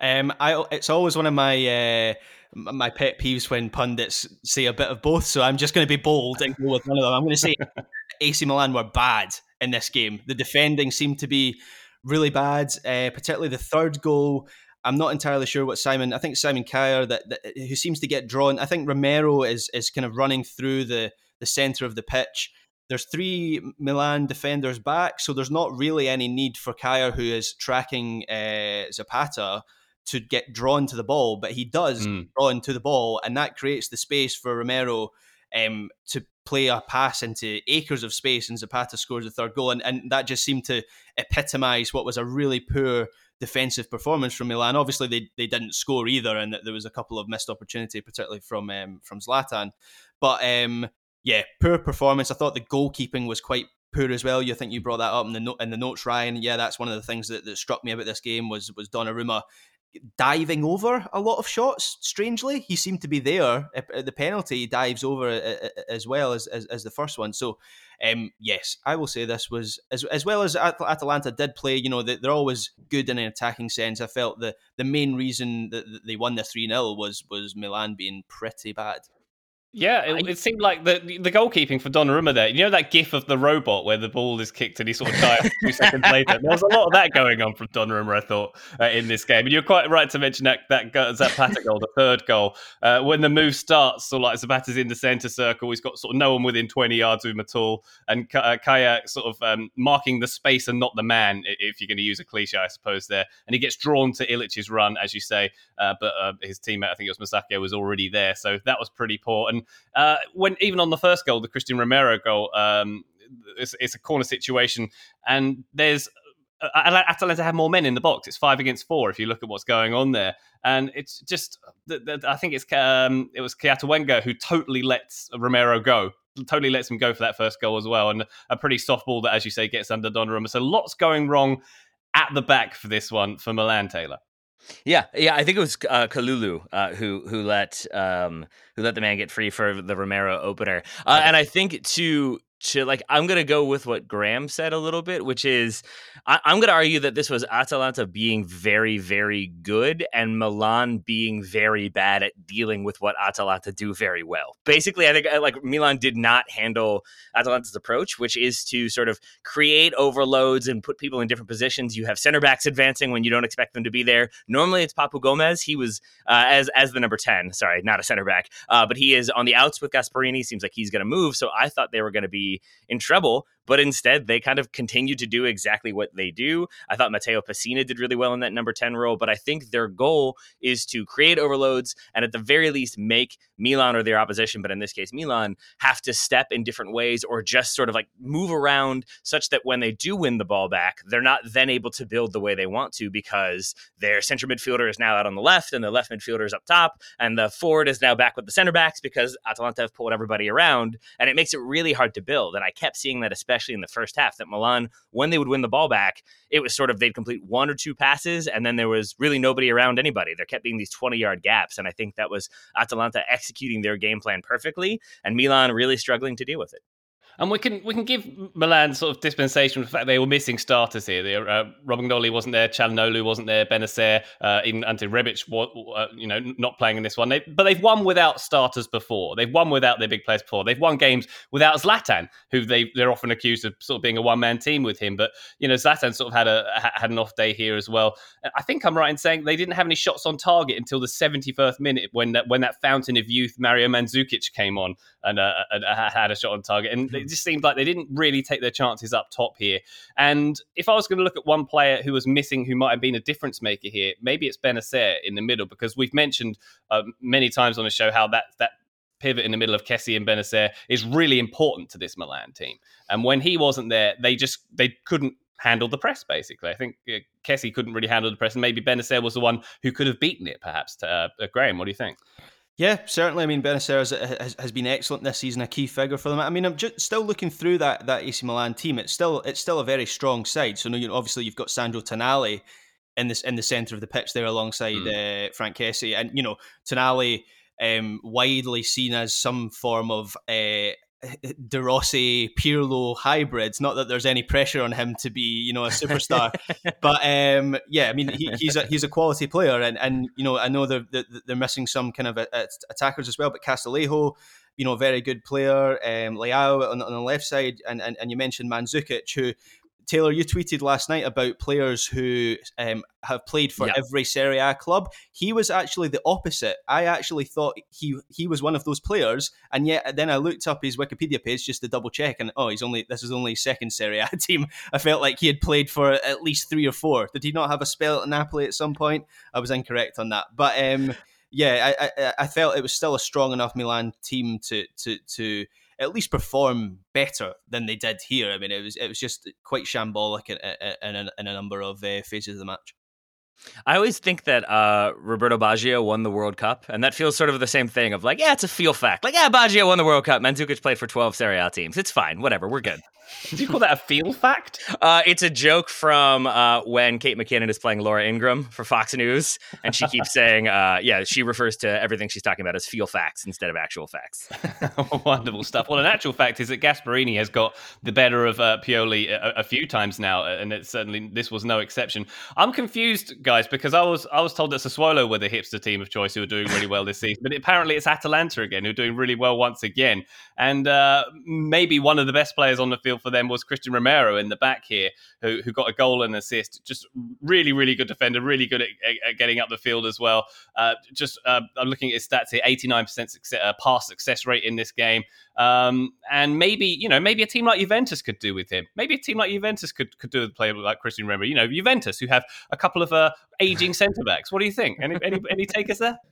Um, I it's always one of my uh, my pet peeves when pundits say a bit of both. So I'm just going to be bold and go with one of them. I'm going to say [laughs] AC Milan were bad in this game. The defending seemed to be really bad, uh, particularly the third goal. I'm not entirely sure what Simon. I think Simon Kjaer that, that who seems to get drawn. I think Romero is is kind of running through the the center of the pitch. There's three Milan defenders back, so there's not really any need for Kjaer, who is tracking uh, Zapata, to get drawn to the ball, but he does mm. draw into the ball, and that creates the space for Romero um, to play a pass into acres of space, and Zapata scores the third goal, and, and that just seemed to epitomise what was a really poor defensive performance from Milan. Obviously, they, they didn't score either, and there was a couple of missed opportunity, particularly from um, from Zlatan. But um, yeah, poor performance. I thought the goalkeeping was quite poor as well. You think you brought that up in the no- in the notes, Ryan? Yeah, that's one of the things that, that struck me about this game was was Donnarumma diving over a lot of shots. Strangely, he seemed to be there at the penalty. He dives over uh, uh, uh, as well as, as, as the first one. So, um, yes, I will say this was as as well as Atalanta did play. You know, they're always good in an attacking sense. I felt the the main reason that they won the three 0 was was Milan being pretty bad.
Yeah, it, it, seemed like the the goalkeeping for Donnarumma there. You know that gif of the robot where the ball is kicked and he sort of dies two seconds [laughs] later. There was a lot of that going on from Donnarumma, I thought, uh, in this game. And you're quite right to mention that that Zapata goal, the third goal, uh, when the move starts. So like Zapata's in the centre circle, he's got sort of no one within 20 yards of him at all, and uh, Kjaer sort of um, marking the space and not the man, if you're going to use a cliche, I suppose there. And he gets drawn to Illich's run, as you say, uh, but uh, his teammate, I think it was Musacchio, was already there, so that was pretty poor. And uh, when even on the first goal, the Cristian Romero goal, um, it's, it's, a corner situation, and there's uh, Atalanta have more men in the box. It's five against four if you look at what's going on there, and it's just I think it's um, it was Kiatawenga who totally lets Romero go. Totally lets him go for that first goal as well, and a pretty soft ball that, as you say, gets under Donnarumma. So lots going wrong at the back for this one for Milan Taylor.
Yeah, yeah, I think it was uh, Kalulu uh, who who let um, who let the man get free for the Romero opener, uh, and I think to to like I'm gonna go with what Graham said a little bit, which is I, am gonna argue that this was Atalanta being very very good and Milan being very bad at dealing with what Atalanta do very well. Basically, I think uh, like Milan did not handle Atalanta's approach, which is to sort of create overloads and put people in different positions. You have center backs advancing when you don't expect them to be there. Normally, it's Papu Gomez. He was uh, as as the number ten. Sorry, not a center back, uh, but he is on the outs with Gasperini. Seems like he's gonna move. So I thought they were gonna be in trouble. But instead, they kind of continue to do exactly what they do. I thought Matteo Pessina did really well in that number 10 role, but I think their goal is to create overloads and at the very least make Milan or their opposition, but in this case, Milan, have to step in different ways or just sort of like move around such that when they do win the ball back, they're not then able to build the way they want to because their central midfielder is now out on the left and the left midfielder is up top, and the forward is now back with the center backs because Atalanta have pulled everybody around, and it makes it really hard to build. And I kept seeing that, especially in the first half, that Milan, when they would win the ball back, it was sort of they'd complete one or two passes, and then there was really nobody around anybody. There kept being these 20 yard gaps, and I think that was Atalanta executing their game plan perfectly, and Milan really struggling to deal with it.
And we can we can give Milan sort of dispensation for the fact they were missing starters here. They, uh, Romagnoli wasn't there, Calhanoglu wasn't there, Bennacer, uh, even Ante Rebic, uh, you know, not playing in this one. They, but they've won without starters before. They've won without their big players before. They've won games without Zlatan, who they they're often accused of sort of being a one man team with him. But you know, Zlatan sort of had a had an off day here as well. I think I'm right in saying they didn't have any shots on target until the 71st minute when that when that fountain of youth Mario Mandzukic came on and, uh, and uh, had a shot on target. And it just seemed like they didn't really take their chances up top here. And if I was going to look at one player who was missing, who might have been a difference maker here, maybe it's Bennacer in the middle because we've mentioned uh, many times on the show how that that pivot in the middle of Kessie and Bennacer is really important to this Milan team. And when he wasn't there, they just they couldn't handle the press. Basically, I think uh, Kessie couldn't really handle the press, and maybe Bennacer was the one who could have beaten it. Perhaps, to, uh, Graham, what do you think?
Yeah, certainly. I mean, Bennacer has, has, has, been excellent this season, a key figure for them. I mean, I'm just still looking through that that AC Milan team. It's still it's still a very strong side. So, you know, obviously you've got Sandro Tonali in this in the centre of the pitch there alongside mm. uh, Franck Kessie, and you know Tonali um, widely seen as some form of uh, De Rossi Pirlo hybrids. Not that there's any pressure on him to be, you know, a superstar, [laughs] but um, yeah, I mean, he, he's a [laughs] he's a quality player, and and you know, I know they're they're missing some kind of a, a attackers as well, but Castillejo, you know, very good player. Um, Leao on, on the left side, and, and and you mentioned Mandzukic, who Taylor, you tweeted last night about players who um, have played for yep. every Serie A club. He was actually the opposite. I actually thought he he was one of those players, and yet then I looked up his Wikipedia page just to double check, and oh, he's only this is only second Serie A [laughs] team. I felt like he had played for at least three or four. Did he not have a spell at Napoli at some point? I was incorrect on that, but um, yeah, I, I, I felt it was still a strong enough Milan team to to to at least perform better than they did here. I mean, it was it was just quite shambolic in, in, in, a number of uh, phases of the match.
I always think that uh, Roberto Baggio won the World Cup, and that feels sort of the same thing of like, yeah, it's a feel fact. Like, yeah, Baggio won the World Cup. Mandzukic played for 12 Serie A teams. It's fine. Whatever. We're good. [laughs]
Do you call that a feel fact?
Uh, it's a joke from uh, when Kate McKinnon is playing Laura Ingraham for Fox News, and she keeps [laughs] saying, uh, "Yeah, she refers to everything she's talking about as feel facts instead of actual facts." [laughs]
Wonderful stuff. Well, an actual fact is that Gasperini has got the better of uh, Pioli a, a, few times now, and it's certainly this was no exception. I'm confused, guys, because I was I was told that Sassuolo were the hipster team of choice who are doing really well this season, but apparently it's Atalanta again who are doing really well once again, and uh, maybe one of the best players on the field for them was Cristian Romero in the back here, who, who got a goal and assist. Just really, really good defender, really good at, at getting up the field as well. Uh, just uh, I'm looking at his stats here: 89% success, uh, pass success rate in this game. Um, and maybe you know, maybe a team like Juventus could do with him. Maybe a team like Juventus could could do with a player like Cristian Romero. You know, Juventus who have a couple of uh, aging centre backs. What do you think? Any any, any takers there? [laughs]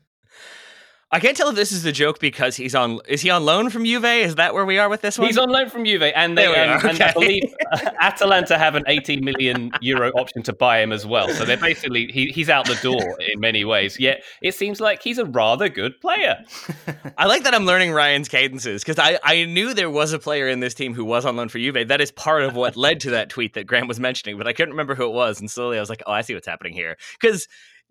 I can't tell if this is a joke because he's on. Is he on loan from Juve? Is that where we are with this one?
He's on loan from Juve, and they um, okay. and I believe [laughs] Atalanta have an 18 million euro option to buy him as well. So they're basically he, he's out the door in many ways. Yet it seems like he's a rather good player. [laughs]
I like that I'm learning Ryan's cadences because I I knew there was a player in this team who was on loan for Juve. That is part of what led to that tweet that Graham was mentioning, but I couldn't remember who it was. And slowly I was like, oh, I see what's happening here because.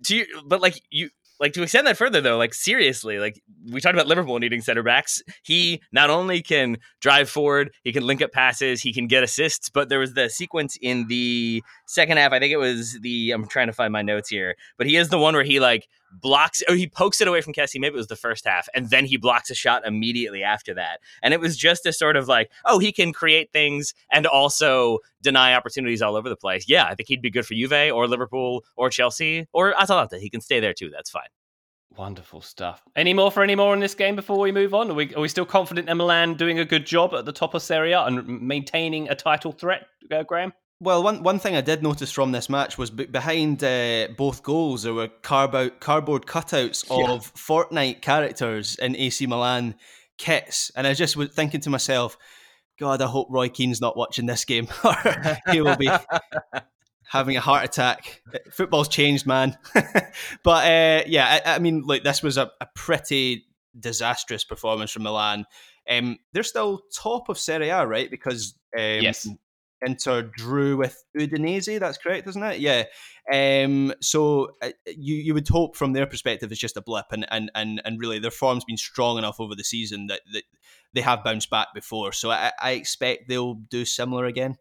To you, but like you, like to extend that further though, like seriously, like we talked about Liverpool needing center backs. He not only can drive forward, he can link up passes, he can get assists. But there was the sequence in the second half. I think it was the. I'm trying to find my notes here, but he is the one where he like blocks or he pokes it away from Kessie. Maybe it was the first half, and then he blocks a shot immediately after that. And it was just a sort of like, oh, he can create things and also deny opportunities all over the place. Yeah, I think he'd be good for Juve or Liverpool or Chelsea or Atalanta. He can stay there too. That's fine.
Wonderful stuff. Any more for any more in this game before we move on? Are we, are we still confident in Milan doing a good job at the top of Serie A and maintaining a title threat, uh, Graham?
Well, one one thing I did notice from this match was b- behind uh, both goals there were carbo- cardboard cutouts
Yeah.
of Fortnite characters in AC Milan kits, and I just was thinking to myself, God, I hope Roy Keane's not watching this game, [laughs] he will be having a heart attack. Football's changed, man. [laughs] but uh, yeah, I, I mean, look, this was a, a pretty disastrous performance from Milan. Um, they're still top of Serie A, right? Because um,
Yes.
Inter drew with Udinese. That's correct, isn't it? Yeah. Um, so uh, you you would hope from their perspective it's just a blip, and and and, and really their form's been strong enough over the season that, that they have bounced back before. So I, I expect they'll do similar again.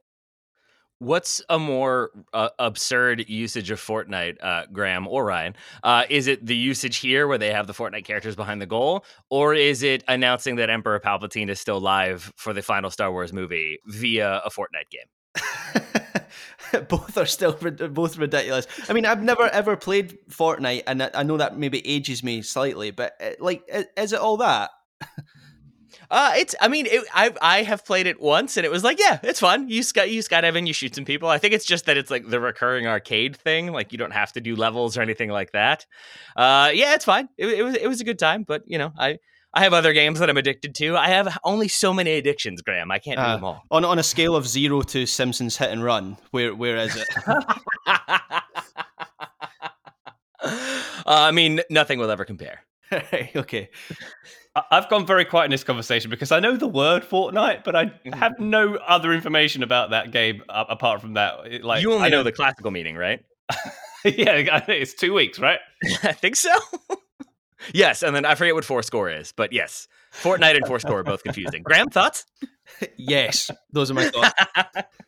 What's a more uh, absurd usage of Fortnite, uh, Graham or Ryan? Uh, is it the usage here where they have the Fortnite characters behind the goal, or is it announcing that Emperor Palpatine is still live for the final Star Wars movie via a Fortnite game? [laughs]
both are still both ridiculous. I mean, I've never ever played Fortnite, and I know that maybe ages me slightly, but uh, like, is it all that? [laughs]
Uh, it's. I mean, it, I I have played it once, and it was like, yeah, it's fun. You sky, you skydive and you shoot some people. I think it's just that it's like the recurring arcade thing. Like you don't have to do levels or anything like that. Uh, yeah, it's fine. It, it was it was a good time, but you know, I I have other games that I'm addicted to. I have only so many addictions, Graham. I can't do
Uh,
them all.
On on a scale of zero to Simpsons Hit and Run, where where is it? [laughs]
uh, I mean, nothing will ever compare. [laughs]
okay.
I've gone very quiet in this conversation because I know the word Fortnite, but I
Mm-hmm.
have no other information about that game apart from that. Like
you only
I
know the classical meaning, right? [laughs]
yeah, it's two weeks, right? [laughs]
I think so. yes, and then I forget what four score is, but yes, Fortnite and four are both confusing. Graham, thoughts?
Yes, those are my thoughts. [laughs]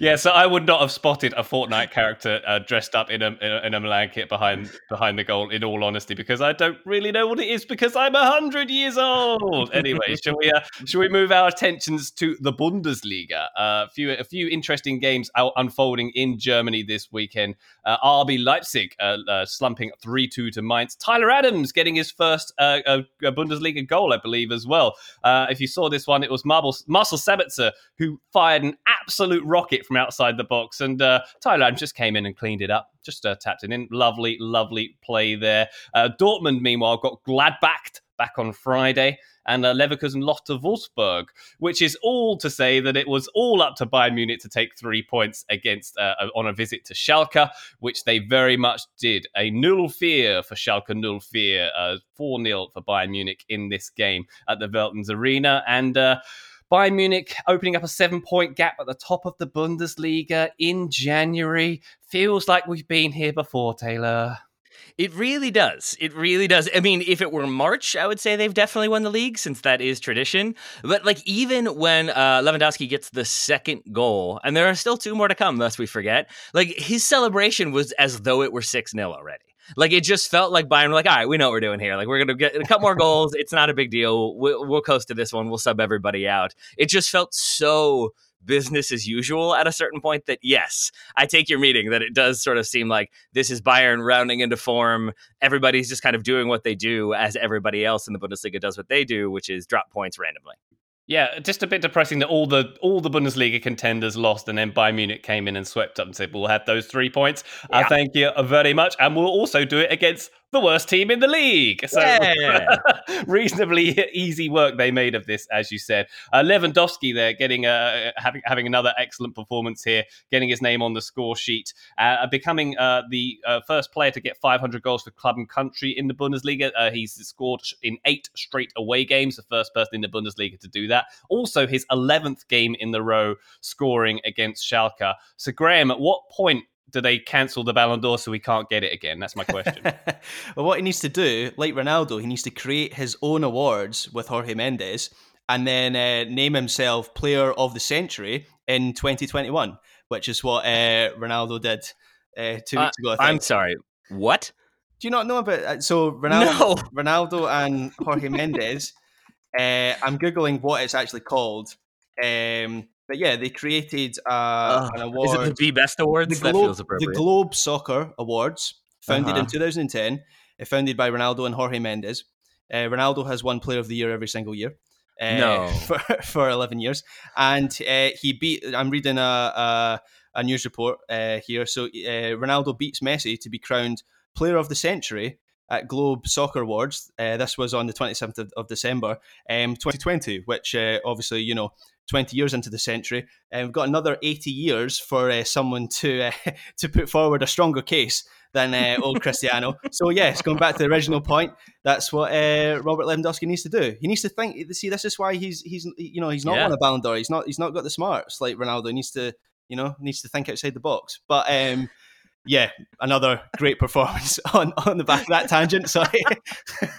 Yeah, so I would not have spotted a Fortnite character uh, dressed up in a, in a in a Milan kit behind behind the goal. In all honesty, because I don't really know what it is because I'm a hundred years old. Anyway, shall we uh, shall we move our attentions to the Bundesliga? Uh, a few a few interesting games out unfolding in Germany this weekend. Uh, RB Leipzig uh, uh, slumping three two to Mainz. Tyler Adams getting his first uh, uh, Bundesliga goal, I believe, as well. Uh, if you saw this one, it was Marble, Marcel Sabitzer who fired an absolute rocket from outside the box, and uh, Adams just came in and cleaned it up, just uh, tapped it in. Lovely, lovely play there. Uh, Dortmund, meanwhile, got Gladbach back on Friday. And uh, Leverkusen lost to Wolfsburg, which is all to say that it was all up to Bayern Munich to take three points against uh, on a visit to Schalke, which they very much did. A null fear for Schalke, null fear, uh, 4 0 for Bayern Munich in this game at the Veltins Arena. And uh, Bayern Munich opening up a seven point gap at the top of the Bundesliga in January. Feels like we've been here before, Taylor.
It really does. It really does. I mean, if it were March, I would say they've definitely won the league since that is tradition. But like even when uh, Lewandowski gets the second goal, and there are still two more to come, lest we forget, like his celebration was as though it were 6 0 already. Like it just felt like Bayern were like, all right, we know what we're doing here. Like we're gonna get a couple more [laughs] goals. It's not a big deal. We'll, we'll coast to this one. We'll sub everybody out. It just felt so business as usual at a certain point that yes, I take your meeting that it does sort of seem like this is Bayern rounding into form. Everybody's just kind of doing what they do as everybody else in the Bundesliga does what they do, which is drop points randomly.
Yeah, just a bit depressing that all the all the Bundesliga contenders lost, and then Bayern Munich came in and swept up and said, "We'll have those three points." I
Yeah.
thank you very much, and we'll also do it against the worst team in the league. So
Yeah. [laughs]
reasonably easy work they made of this, as you said. Uh, Lewandowski there getting uh, having having another excellent performance here, getting his name on the score sheet, uh, becoming uh, the uh, first player to get 500 goals for club and country in the Bundesliga. Uh, he's scored in eight straight away games, the first person in the Bundesliga to do that. Also, his 11th game in the row scoring against Schalke. So, Graham, at what point do they cancel the Ballon d'Or so we can't get it again? That's my question. [laughs]
well, what he needs to do, like Ronaldo, he needs to create his own awards with Jorge Mendes and then uh, name himself Player of the Century in 2021, which is what uh, Ronaldo did uh, two
Uh,
weeks ago.
I'm sorry. What?
Do you not know about uh, so Ronaldo,
No. [laughs]
Ronaldo and Jorge Mendes? Uh, I'm googling what it's actually called. Um, but yeah, they created uh, an award.
Is it the B Best Awards?
the
that
Globe, the. Globe Soccer Awards, founded in
Uh-huh.
2010. founded by Ronaldo and Jorge Mendes. Uh, Ronaldo has won Player of the Year every single year. Uh,
No. [laughs]
for, for 11 years. And uh, he beat, I'm reading a, a, a news report uh, here. So uh, Ronaldo beats Messi to be crowned Player of the Century at Globe Soccer Awards. Uh, this was on the 27th of, of December, um, 2020, which uh, obviously, you know, 20 years into the century. And we've got another 80 years for uh, someone to uh, [laughs] to put forward a stronger case than uh, old [laughs] Cristiano. So, yes, going back to the original point, that's what uh, Robert Lewandowski needs to do. He needs to think. See, this is why he's he's you know he's not
Yeah.
won a Ballon d'Or. He's not he's not got the smarts like Ronaldo. He needs to you know needs to think outside the box. But um, yeah, another great performance [laughs] on on the back of that tangent. Sorry. [laughs]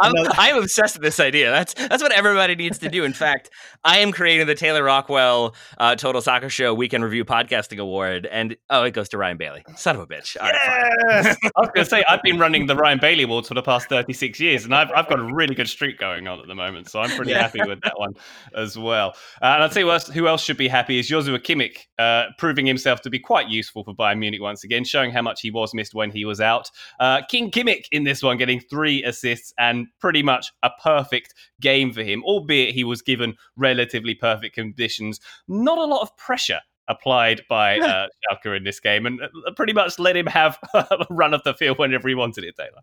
I'm, I'm obsessed with this idea. That's that's what everybody needs to do. In fact, I am creating the Taylor Rockwell uh, Total Soccer Show Weekend Review Podcasting Award, and oh, it goes to Ryan Bailey. Son of a bitch. All right, fine.
Yes! [laughs] I was going to say, I've been running the Ryan Bailey Awards for the past 36 years, and I've, I've got a really good streak going on at the moment, so I'm pretty
Yeah.
happy with that one as well. Uh, and I'll tell you what, who else should be happy is Joshua Kimmich, uh, proving himself to be quite useful for Bayern Munich once again, showing how much he was missed when he was out. Uh, King Kimmich in this one getting three assists and pretty much a perfect game for him, albeit he was given relatively perfect conditions. Not a lot of pressure applied by [laughs] uh, Schalke in this game, and uh, pretty much let him have [laughs] a run of the field whenever he wanted it. Taylor.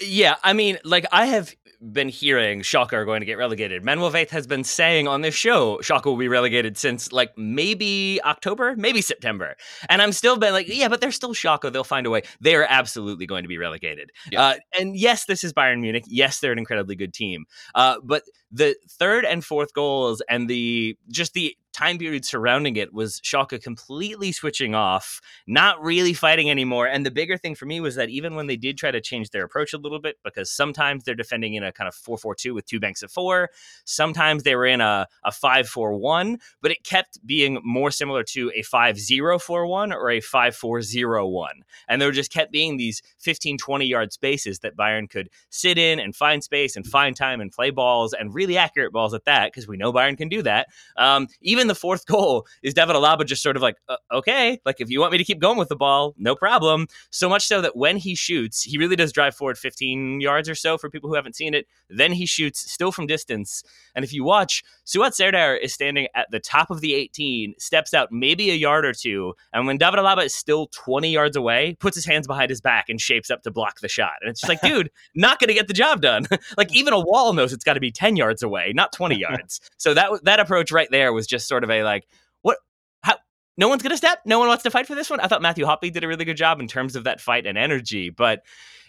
Yeah, I mean, like I have been hearing Schalke are going to get relegated. Manuel Veth has been saying on this show Schalke will be relegated since like maybe October, maybe September, and I'm still been like, yeah, but they're still Schalke. They'll find a way. They are absolutely going to be relegated.
Yeah.
Uh, and yes, this is Bayern Munich. Yes, they're an incredibly good team. Uh, but the third and fourth goals and the just the time period surrounding it was Schalke completely switching off, not really fighting anymore. And the bigger thing for me was that even when they did try to change their approach a little bit, because sometimes they're defending in a kind of 4 4 2 with two banks of four, sometimes they were in a, a 5 4 1, but it kept being more similar to a 5 0 4 1 or a 5 4 0 1. And there just kept being these 15, 20 yard spaces that Bayern could sit in and find space and find time and play balls and really accurate balls at that, because we know Bayern can do that. Um, even the fourth goal is David Alaba just sort of like, uh, okay, like if you want me to keep going with the ball, no problem. So much so that when he shoots, he really does drive forward 15 yards or so for people who haven't seen it. Then he shoots still from distance. And if you watch, Suat Serdar is standing at the top of the 18, steps out maybe a yard or two. And when David Alaba is still 20 yards away, puts his hands behind his back and shapes up to block the shot. And it's just like, [laughs] dude, not going to get the job done. [laughs] like even a wall knows it's got to be 10 yards away, not 20 [laughs] yards. So that that approach right there was just sort of a like, what? How? No one's gonna step. No one wants to fight for this one. I thought Matthew Hoppe did a really good job in terms of that fight and energy, but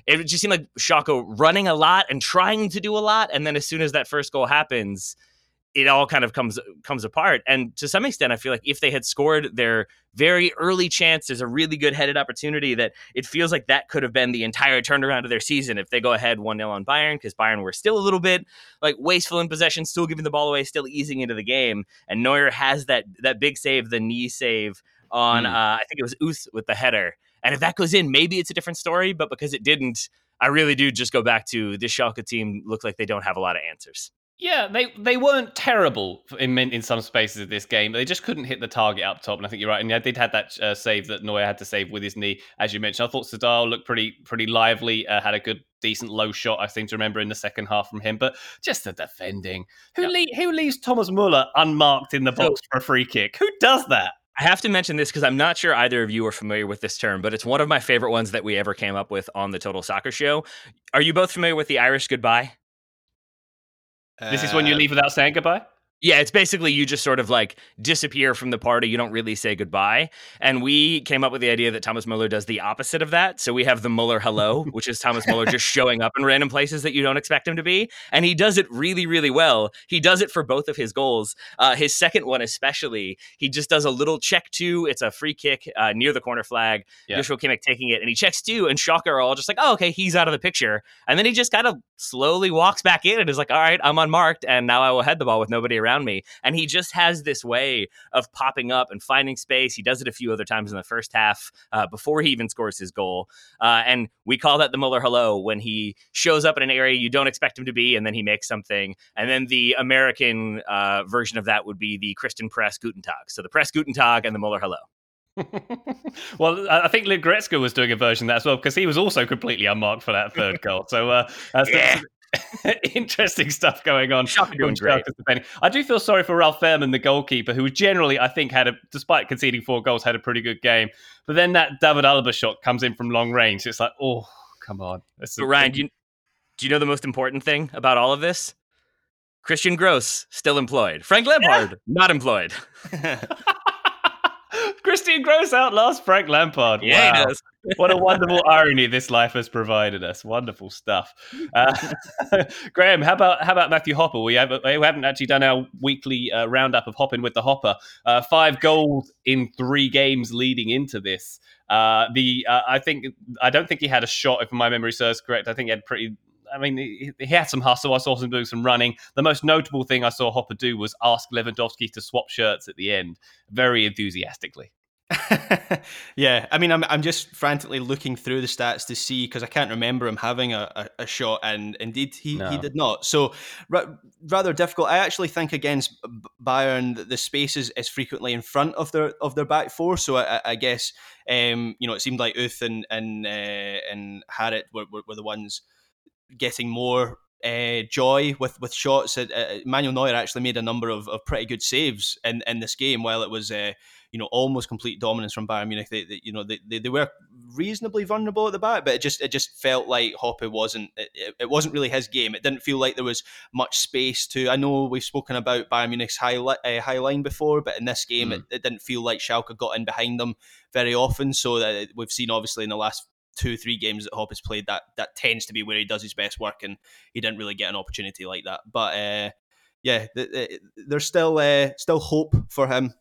it just seemed like Schalke running a lot and trying to do a lot, and then as soon as that first goal happens, it all kind of comes comes apart. And to some extent, I feel like if they had scored their very early chance, there's a really good headed opportunity that it feels like that could have been the entire turnaround of their season if they go ahead 1 0 on Bayern, because Bayern were still a little bit like wasteful in possession, still giving the ball away, still easing into the game. And Neuer has that that big save, the knee save on
Mm.
uh, I think it was Uth with the header. And if that goes in, maybe it's a different story. But because it didn't, I really do just go back to this Schalke team look like they don't have a lot of answers.
Yeah, they they weren't terrible in in some spaces of this game. They just couldn't hit the target up top, and I think you're right. And they did have that uh, save that Neuer had to save with his knee, as you mentioned. I thought Serdar looked pretty pretty lively. Uh, had a good, decent low shot. I seem to remember in the second half from him. But just the defending. Who
Yeah.
le- who leaves Thomas Muller unmarked in the box for a free kick? Who does that?
I have to mention this because I'm not sure either of you are familiar with this term, but it's one of my favorite ones that we ever came up with on the Total Soccer Show. Are you both familiar with the Irish goodbye?
This is when you
Uh,
leave without saying goodbye.
Yeah, it's basically you just sort of like disappear from the party. You don't really say goodbye. And we came up with the idea that Thomas Muller does the opposite of that. So we have the Muller hello, [laughs] which is Thomas Muller just showing up in random places that you don't expect him to be. And he does it really, really well. He does it for both of his goals. Uh, his second one, especially, he just does a little check two. It's a free kick uh, near the corner flag.
Yeah.
Joshua Kimmich taking it, and he checks two, and Schalke are all just like, oh, okay, he's out of the picture. And then he just kind of slowly walks back in and is like, all right, I'm unmarked, and now I will head the ball with nobody around me. And he just has this way of popping up and finding space. He does it a few other times in the first half uh, before he even scores his goal. Uh, and we call that the Muller hello when he shows up in an area you don't expect him to be, and then he makes something. And then the American uh, version of that would be the Christian Press Guten Tag. So the Press Guten Tag and the Muller hello. [laughs]
well, I think Luke Goretzka was doing a version of that as well because he was also completely unmarked for that third goal. So uh, that's, yeah. [laughs] interesting stuff going on.
doing great.
I do feel sorry for Ralf Fährmann, the goalkeeper, who generally I think had a, despite conceding four goals, had a pretty good game. But then that David Alaba shot comes in from long range. It's like, oh, come on.
But Ryan, do you, do you know the most important thing about all of this? Christian Gross still employed. Frank Lampard yeah. not employed. [laughs] [laughs]
Christian Gross outlasts Frank Lampard.
Yeah,
wow. What a wonderful irony this life has provided us. Wonderful stuff. Uh, [laughs] Graham, how about how about Matthew Hoppe? We, have, we haven't actually done our weekly uh, roundup of hopping with the Hopper. Uh, five goals in three games leading into this. Uh, the uh, I think I don't think he had a shot if my memory serves correct. I think he had pretty I mean, he, he, had some hustle. I saw him doing some running. The most notable thing I saw Hoppe do was ask Lewandowski to swap shirts at the end, very enthusiastically. [laughs]
yeah, I mean, I'm I'm just frantically looking through the stats to see because I can't remember him having a, a, a shot, and indeed he, no. he did not. So r- rather difficult. I actually think against Bayern, the space is, is frequently in front of their of their back four. So I, I guess um, you know it seemed like Uth and and uh, and Harit were, were, were the ones getting more uh, joy with with shots. Uh, Manuel Neuer actually made a number of, of pretty good saves in, in this game, while it was uh, you know almost complete dominance from Bayern Munich. They, they you know they, they, they, were reasonably vulnerable at the back, but it just it just felt like Hoppe wasn't it, it, wasn't really his game. It didn't feel like there was much space to. I know we've spoken about Bayern Munich's high uh, high line before, but in this game mm. it, it, didn't feel like Schalke got in behind them very often. So that we've seen obviously in the last two three games that Hop has played that that tends to be where he does his best work, and he didn't really get an opportunity like that. But uh, yeah, the, the, there's still uh, still hope for him.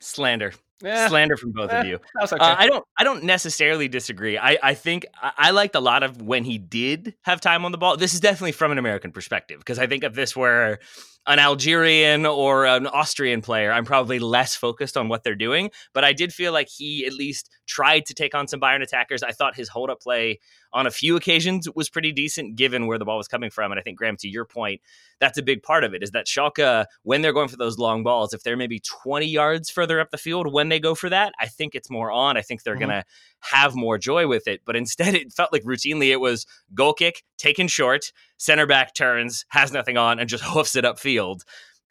Slander. Yeah. Slander from both of you. Okay. Uh, I don't. I don't necessarily disagree. I, I think I, I, liked a lot of when he did have time on the ball. This is definitely from an American perspective because I think of this were an Algerian or an Austrian player, I'm probably less focused on what they're doing. But I did feel like he at least tried to take on some Bayern attackers. I thought his hold up play on a few occasions was pretty decent given where the ball was coming from. And I think, Graham, to your point, that's a big part of it is that Schalke, when they're going for those long balls, if they're maybe 20 yards further up the field when they go for that, I think it's more on. I think they're mm-hmm. going to have more joy with it. But instead, [laughs] it felt like routinely it was goal kick, taken short, center back turns, has nothing on, and just [laughs] hoofs it upfield.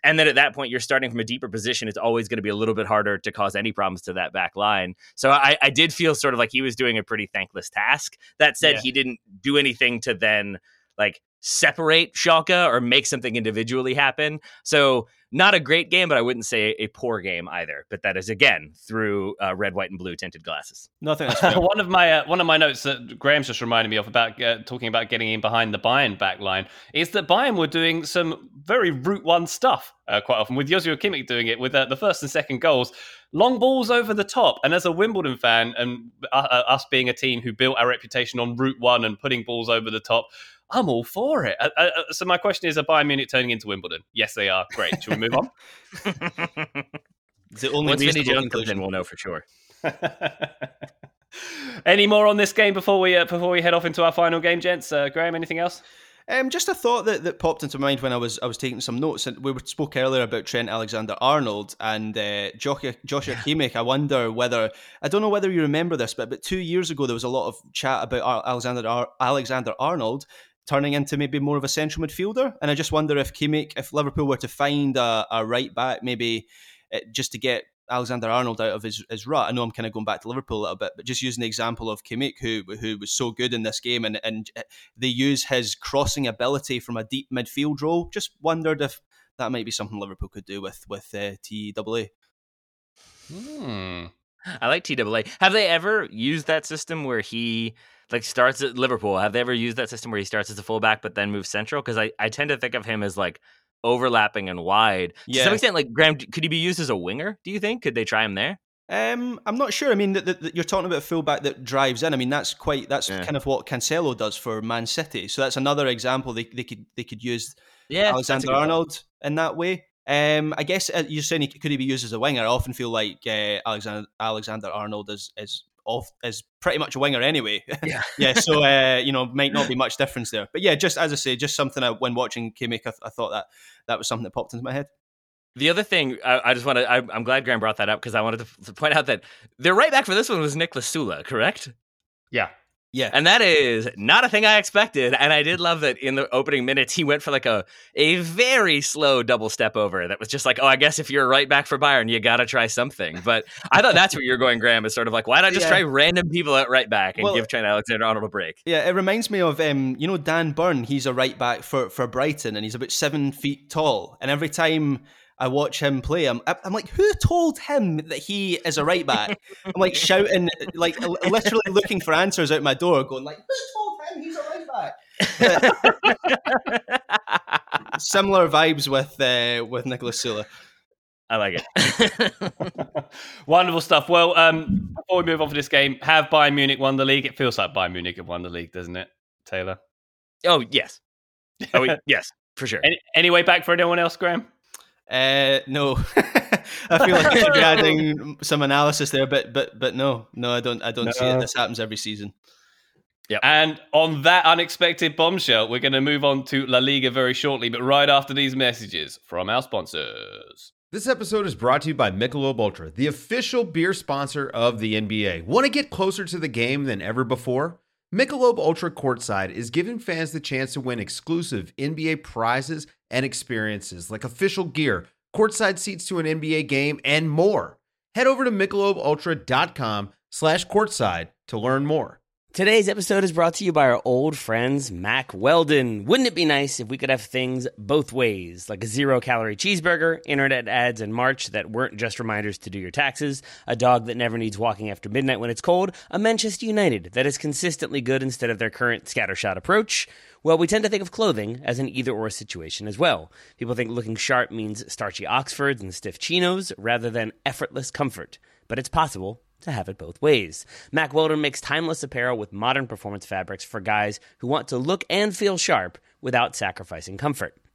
And then at that point, you're starting from a deeper position. It's always going to be a little bit harder to cause any problems to that back line. So I, I did feel sort of like he was doing a pretty thankless task. That said, yeah. he didn't do anything to then like separate Schalke or make something individually happen. So not a great game, but I wouldn't say a poor game either. But that is again through uh, red, white, and blue tinted glasses.
Nothing. [laughs] one of my uh, one of my notes that Graham's just reminded me of about uh, talking about getting in behind the Bayern back line is that Bayern were doing some very route one stuff uh, quite often with Joshua Kimmich doing it with uh, the first and second goals. Long balls over the top, and as a Wimbledon fan, and uh, us being a team who built our reputation on route one and putting balls over the top, I'm all for it. Uh, uh, so my question is: Are Bayern Munich turning into Wimbledon? Yes, they are. Great. Should we move on? [laughs]
the only Once Vinnie Jones comes in, we'll know for sure. [laughs]
Any more on this game before we uh, before we head off into our final game, gents? Uh, Graham, anything else?
Um, just a thought that, that popped into my mind when I was I was taking some notes, and we spoke earlier about Trent Alexander Arnold and uh, Joshua, Joshua Kimmich. I wonder whether I don't know whether you remember this, but but two years ago there was a lot of chat about Alexander Alexander Arnold turning into maybe more of a central midfielder. And I just wonder if Kimmich, if Liverpool were to find a, a right back, maybe uh, just to get Alexander Arnold out of his, his rut. I know I'm kind of going back to Liverpool a little bit, but just using the example of Kimmich, who who was so good in this game, and and uh, they use his crossing ability from a deep midfield role. Just wondered if that might be something Liverpool could do with with uh.
Hmm. I like TWA. Have they ever used that system where he like starts at Liverpool. Have they ever used that system where he starts as a fullback but then moves central? Because I, I tend to think of him as like overlapping and wide. Yeah. To some extent, like Graham, could he be used as a winger? Do you think? Could they try him there?
Um, I'm not sure. I mean, the, you're talking about a fullback that drives in. I mean, that's quite that's yeah. kind of what Cancelo does for Man City. So that's another example they, they could they could use yeah, Alexander Arnold in that way. Um, I guess uh, you're saying he, could he be used as a winger? I often feel like uh, Alexander Alexander Arnold is is off is pretty much a winger anyway. [laughs] Yeah, [laughs] yeah. So uh, you know, might not be much difference there. But yeah, just as I say, just something I, when watching Kimmich, I, I, thought that that was something that popped into my head.
The other thing I, I just want to, I'm glad Graham brought that up because I wanted to, to, point out that the right back for this one was Niklas Süle, correct?
Yeah.
Yeah.
And that is not a thing I expected. And I did love that in the opening minutes, he went for like a, a very slow double step over that was just like, oh, I guess if you're right back for Bayern, you got to try something. But I thought that's where you're going, Graham, is sort of like, why not just yeah. try random people at right back and well, give Trent Alexander Arnold a break?
Yeah, it reminds me of, um, you know, Dan Burn. He's a right back for, for Brighton and he's about seven feet tall. And every time I watch him play. I'm, I'm like, who told him that he is a right back? [laughs] I'm like shouting, like literally looking for answers out my door, going like, who told him he's a right back? [laughs] Similar vibes with uh, with Niklas Süle.
I like it. [laughs]
Wonderful stuff. Well, um, before we move on for this game, have Bayern Munich won the league? It feels like Bayern Munich have won the league, doesn't it, Taylor?
Oh yes. Oh yes, for sure.
Any, any way back for anyone else, Graham?
Uh, no, [laughs] I feel like I should be adding some analysis there, but but but no, no, I don't. I don't no. see it. This happens every season.
Yeah. And on that unexpected bombshell, we're going to move on to La Liga very shortly, but right after these messages from our sponsors.
This episode is brought to you by Michelob Ultra, the official beer sponsor of the NBA. Want to get closer to the game than ever before? Michelob Ultra Courtside is giving fans the chance to win exclusive NBA prizes and experiences like official gear, courtside seats to an NBA game, and more. Head over to michelobultra.com slash courtside to learn more.
Today's episode is brought to you by our old friends Mack Weldon. Wouldn't it be nice if we could have things both ways, like a zero calorie cheeseburger, internet ads in March that weren't just reminders to do your taxes, a dog that never needs walking after midnight when it's cold, a Manchester United that is consistently good instead of their current scattershot approach? Well, we tend to think of clothing as an either or situation as well. People think looking sharp means starchy Oxfords and stiff chinos rather than effortless comfort. But it's possible to have it both ways. Mack Weldon makes timeless apparel with modern performance fabrics for guys who want to look and feel sharp without sacrificing comfort.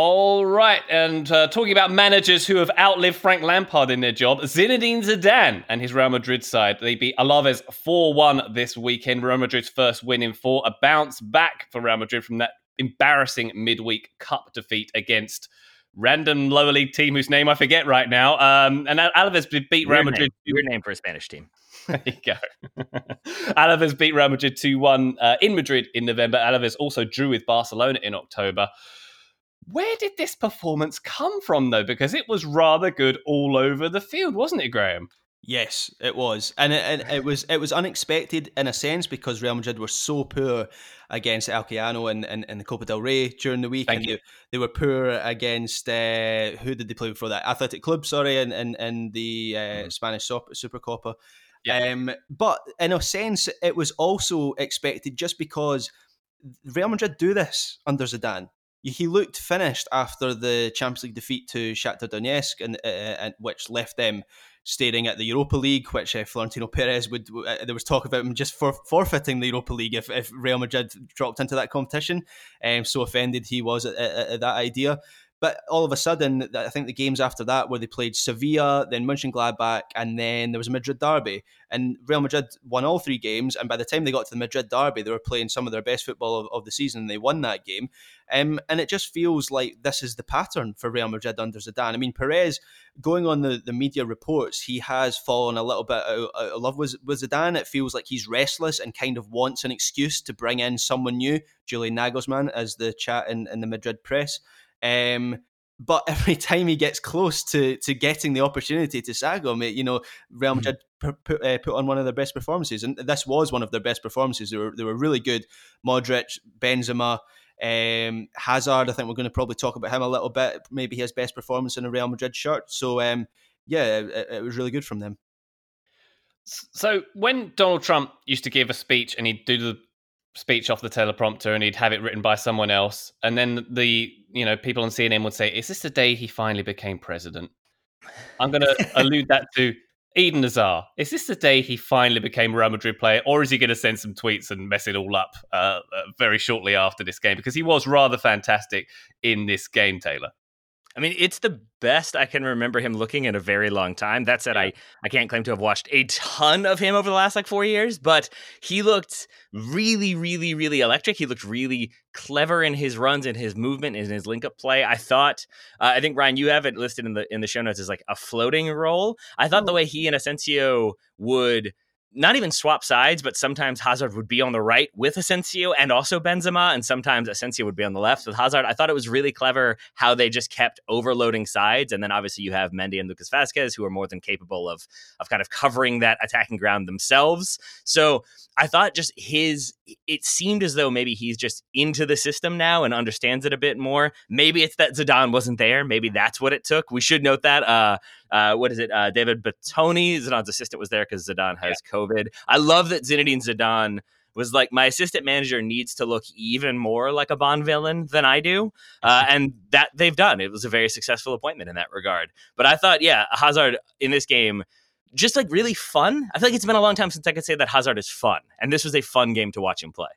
All right, and uh, talking about managers who have outlived Frank Lampard in their job, Zinedine Zidane and his Real Madrid side. They beat Alaves 4 1 this weekend. Real Madrid's first win in four, a bounce back for Real Madrid from that embarrassing midweek cup defeat against random lower league team whose name I forget right now. Um, and Alaves beat Real Madrid.
Name. Your name for a Spanish team. [laughs]
there you go. [laughs] Alaves beat Real Madrid 2 1 uh, in Madrid in November. Alaves also drew with Barcelona in October. Where did this performance come from, though? Because it was rather good all over the field, wasn't it, Graham?
Yes, it was, and it, and it was it was unexpected in a sense because Real Madrid were so poor against Alcoyano and, and, and the Copa del Rey during the week,
Thank
and they, they were poor against uh, who did they play before that? Athletic Club, sorry, and and, and the uh, mm. Spanish Super Copa. Yeah. Um, but in a sense, it was also expected just because Real Madrid do this under Zidane he looked finished after the Champions League defeat to Shakhtar Donetsk, and, uh, and which left them staring at the Europa League, which uh, Florentino Perez would. Uh, there was talk about him just for forfeiting the Europa League if, if Real Madrid dropped into that competition. Um, so offended he was at, at, at that idea. But all of a sudden, I think the games after that where they played Sevilla, then Mönchengladbach, and then there was a Madrid derby. And Real Madrid won all three games. And by the time they got to the Madrid derby, they were playing some of their best football of, of the season. And they won that game. Um, and it just feels like this is the pattern for Real Madrid under Zidane. I mean, Perez, going on the, the media reports, he has fallen a little bit out, of love with, with Zidane. It feels like he's restless and kind of wants an excuse to bring in someone new, Julian Nagelsmann, as the chat in, in the Madrid press. Um, but [laughs] every time he gets close to to getting the opportunity to sag him, it, you know, Real
Hmm.
Madrid put, put, uh, put on one of their best performances, and this was one of their best performances. They were they were really good. Modric, Benzema, um, Hazard. I think we're going to probably talk about him a little bit. Maybe his best performance in a Real Madrid shirt. So um, yeah, it, it was really good from them.
So when Donald Trump used to give a speech and he'd do the speech off the teleprompter and he'd have it written by someone else, and then the you know people on CNN would say, "Is this the day he finally became president?" I'm going [laughs] to allude that to Eden Hazard. Is this the day he finally became Real Madrid player, or is he going to send some tweets and mess it all up uh, uh, very shortly after this game? Because he was rather fantastic in this game, Taylor.
I mean, it's the best I can remember him looking in a very long time. That said, I, I can't claim to have watched a ton of him over the last like four years, but he looked really, really, really electric. He looked really clever in his runs and his movement and his link up play. I thought, uh, I think Ryan, you have it listed in the in the show notes as like a floating role. I thought the way he and Asensio would not even swap sides, but sometimes Hazard would be on the right with Asensio and also Benzema, and sometimes Asensio would be on the left with Hazard. I thought it was really clever how they just kept overloading sides, and then obviously you have Mendy and Lucas Vazquez who are more than capable of of kind of covering that attacking ground themselves. So I thought just his, it seemed as though maybe he's just into the system now and understands it a bit more. Maybe it's that Zidane wasn't there. Maybe that's what it took. We should note that. Uh, uh, what is it? Uh, David Bettoni, Zidane's assistant, was there because Zidane has COVID. I love that Zinedine Zidane was like, my assistant manager needs to look even more like a Bond villain than I do. Uh, [laughs] and that they've done. It was a very successful appointment in that regard. But I thought, yeah, Hazard in this game, just like really fun. I feel like it's been a long time since I could say that Hazard is fun. And this was a fun game to watch him play.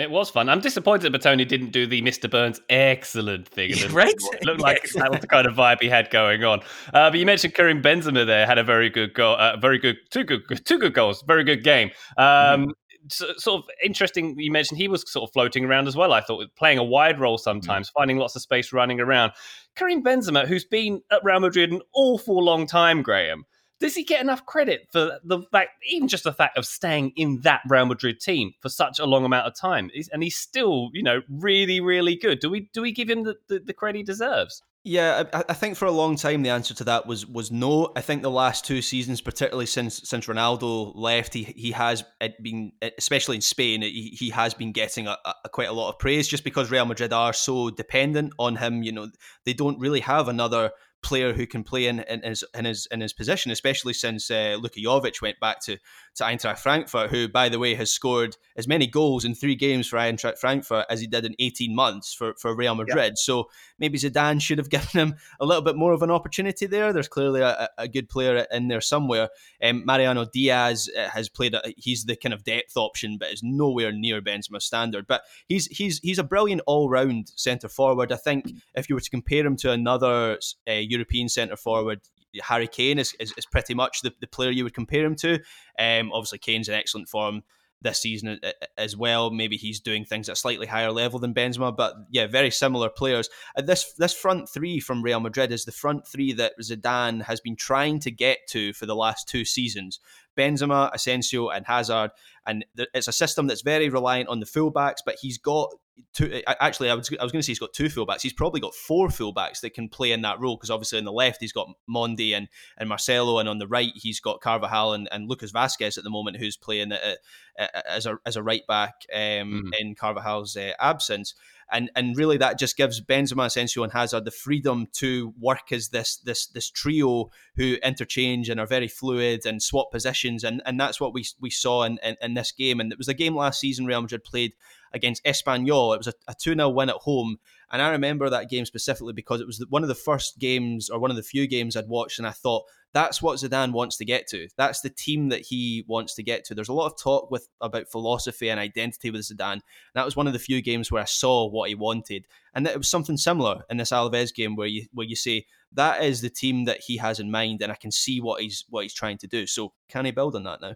It was fun. I'm disappointed that Bettoni didn't do the Mr. Burns excellent thing. in
Right?
It looked like
Yes.
that was the kind of vibe he had going on. Uh, but you mentioned Karim Benzema there had a very good goal, uh, very good, two good, two good goals, very good game. Um, so, sort of interesting. You mentioned he was sort of floating around as well. I thought playing a wide role sometimes, finding lots of space running around. Karim Benzema, who's been at Real Madrid an awful long time, Graham. Does he get enough credit for the fact, even just the fact of staying in that Real Madrid team for such a long amount of time? And he's still, you know, really, really good. Do we do we give him the, the, the credit he deserves?
Yeah, I, I think for a long time the answer to that was was no. I think the last two seasons, particularly since since Ronaldo left, he he has eh, been, eh, especially in Spain, he, he has been getting a, a, quite a lot of praise just because Real Madrid are so dependent on him. You know, they don't really have another player who can play in, in his in his in his position, especially since uh, Luka Jovic went back to to Eintracht Frankfurt, who, by the way, has scored as many goals in three games for Eintracht Frankfurt as he did in eighteen months for for Real Madrid. Yeah. So maybe Zidane should have [laughs] given him a little bit more of an opportunity there. There's clearly a, a good player in there somewhere. Um, Mariano Diaz uh, has played; a, he's the kind of depth option, but is nowhere near Benzema's standard. But he's he's he's a brilliant all round centre forward. I think if you were to compare him to another uh, European centre forward, Harry Kane is, is, is, pretty much the, the player you would compare him to. Um, obviously, Kane's in excellent form this season as well. Maybe he's doing things at a slightly higher level than Benzema, but yeah, very similar players. Uh, this this front three from Real Madrid is the front three that Zidane has been trying to get to for the last two seasons. Benzema, Asensio, and Hazard, and it's a system that's very reliant on the fullbacks. But he's got two. Actually, I was I was going to say he's got two fullbacks. He's probably got four fullbacks that can play in that role because obviously on the left he's got Mendy and and Marcelo, and on the right he's got Carvajal and, and Lucas Vazquez at the moment, who's playing at, at, as a as a right back um, mm. in Carvajal's uh, absence. And, and really that just gives Benzema, Asensio, and Hazard the freedom to work as this this this trio who interchange and are very fluid and swap positions, and, and that's what we we saw in, in, in this game. And it was a game last season Real Madrid played against Espanyol. It was a 2 0 win at home. And I remember that game specifically because it was one of the first games or one of the few games I'd watched, and I thought that's what Zidane wants to get to. That's the team that he wants to get to. There's a lot of talk with about philosophy and identity with Zidane. That was one of the few games where I saw what he wanted, and it was something similar in this Alaves game where you where you say that is the team that he has in mind, and I can see what he's what he's trying to do. So can he build on that now?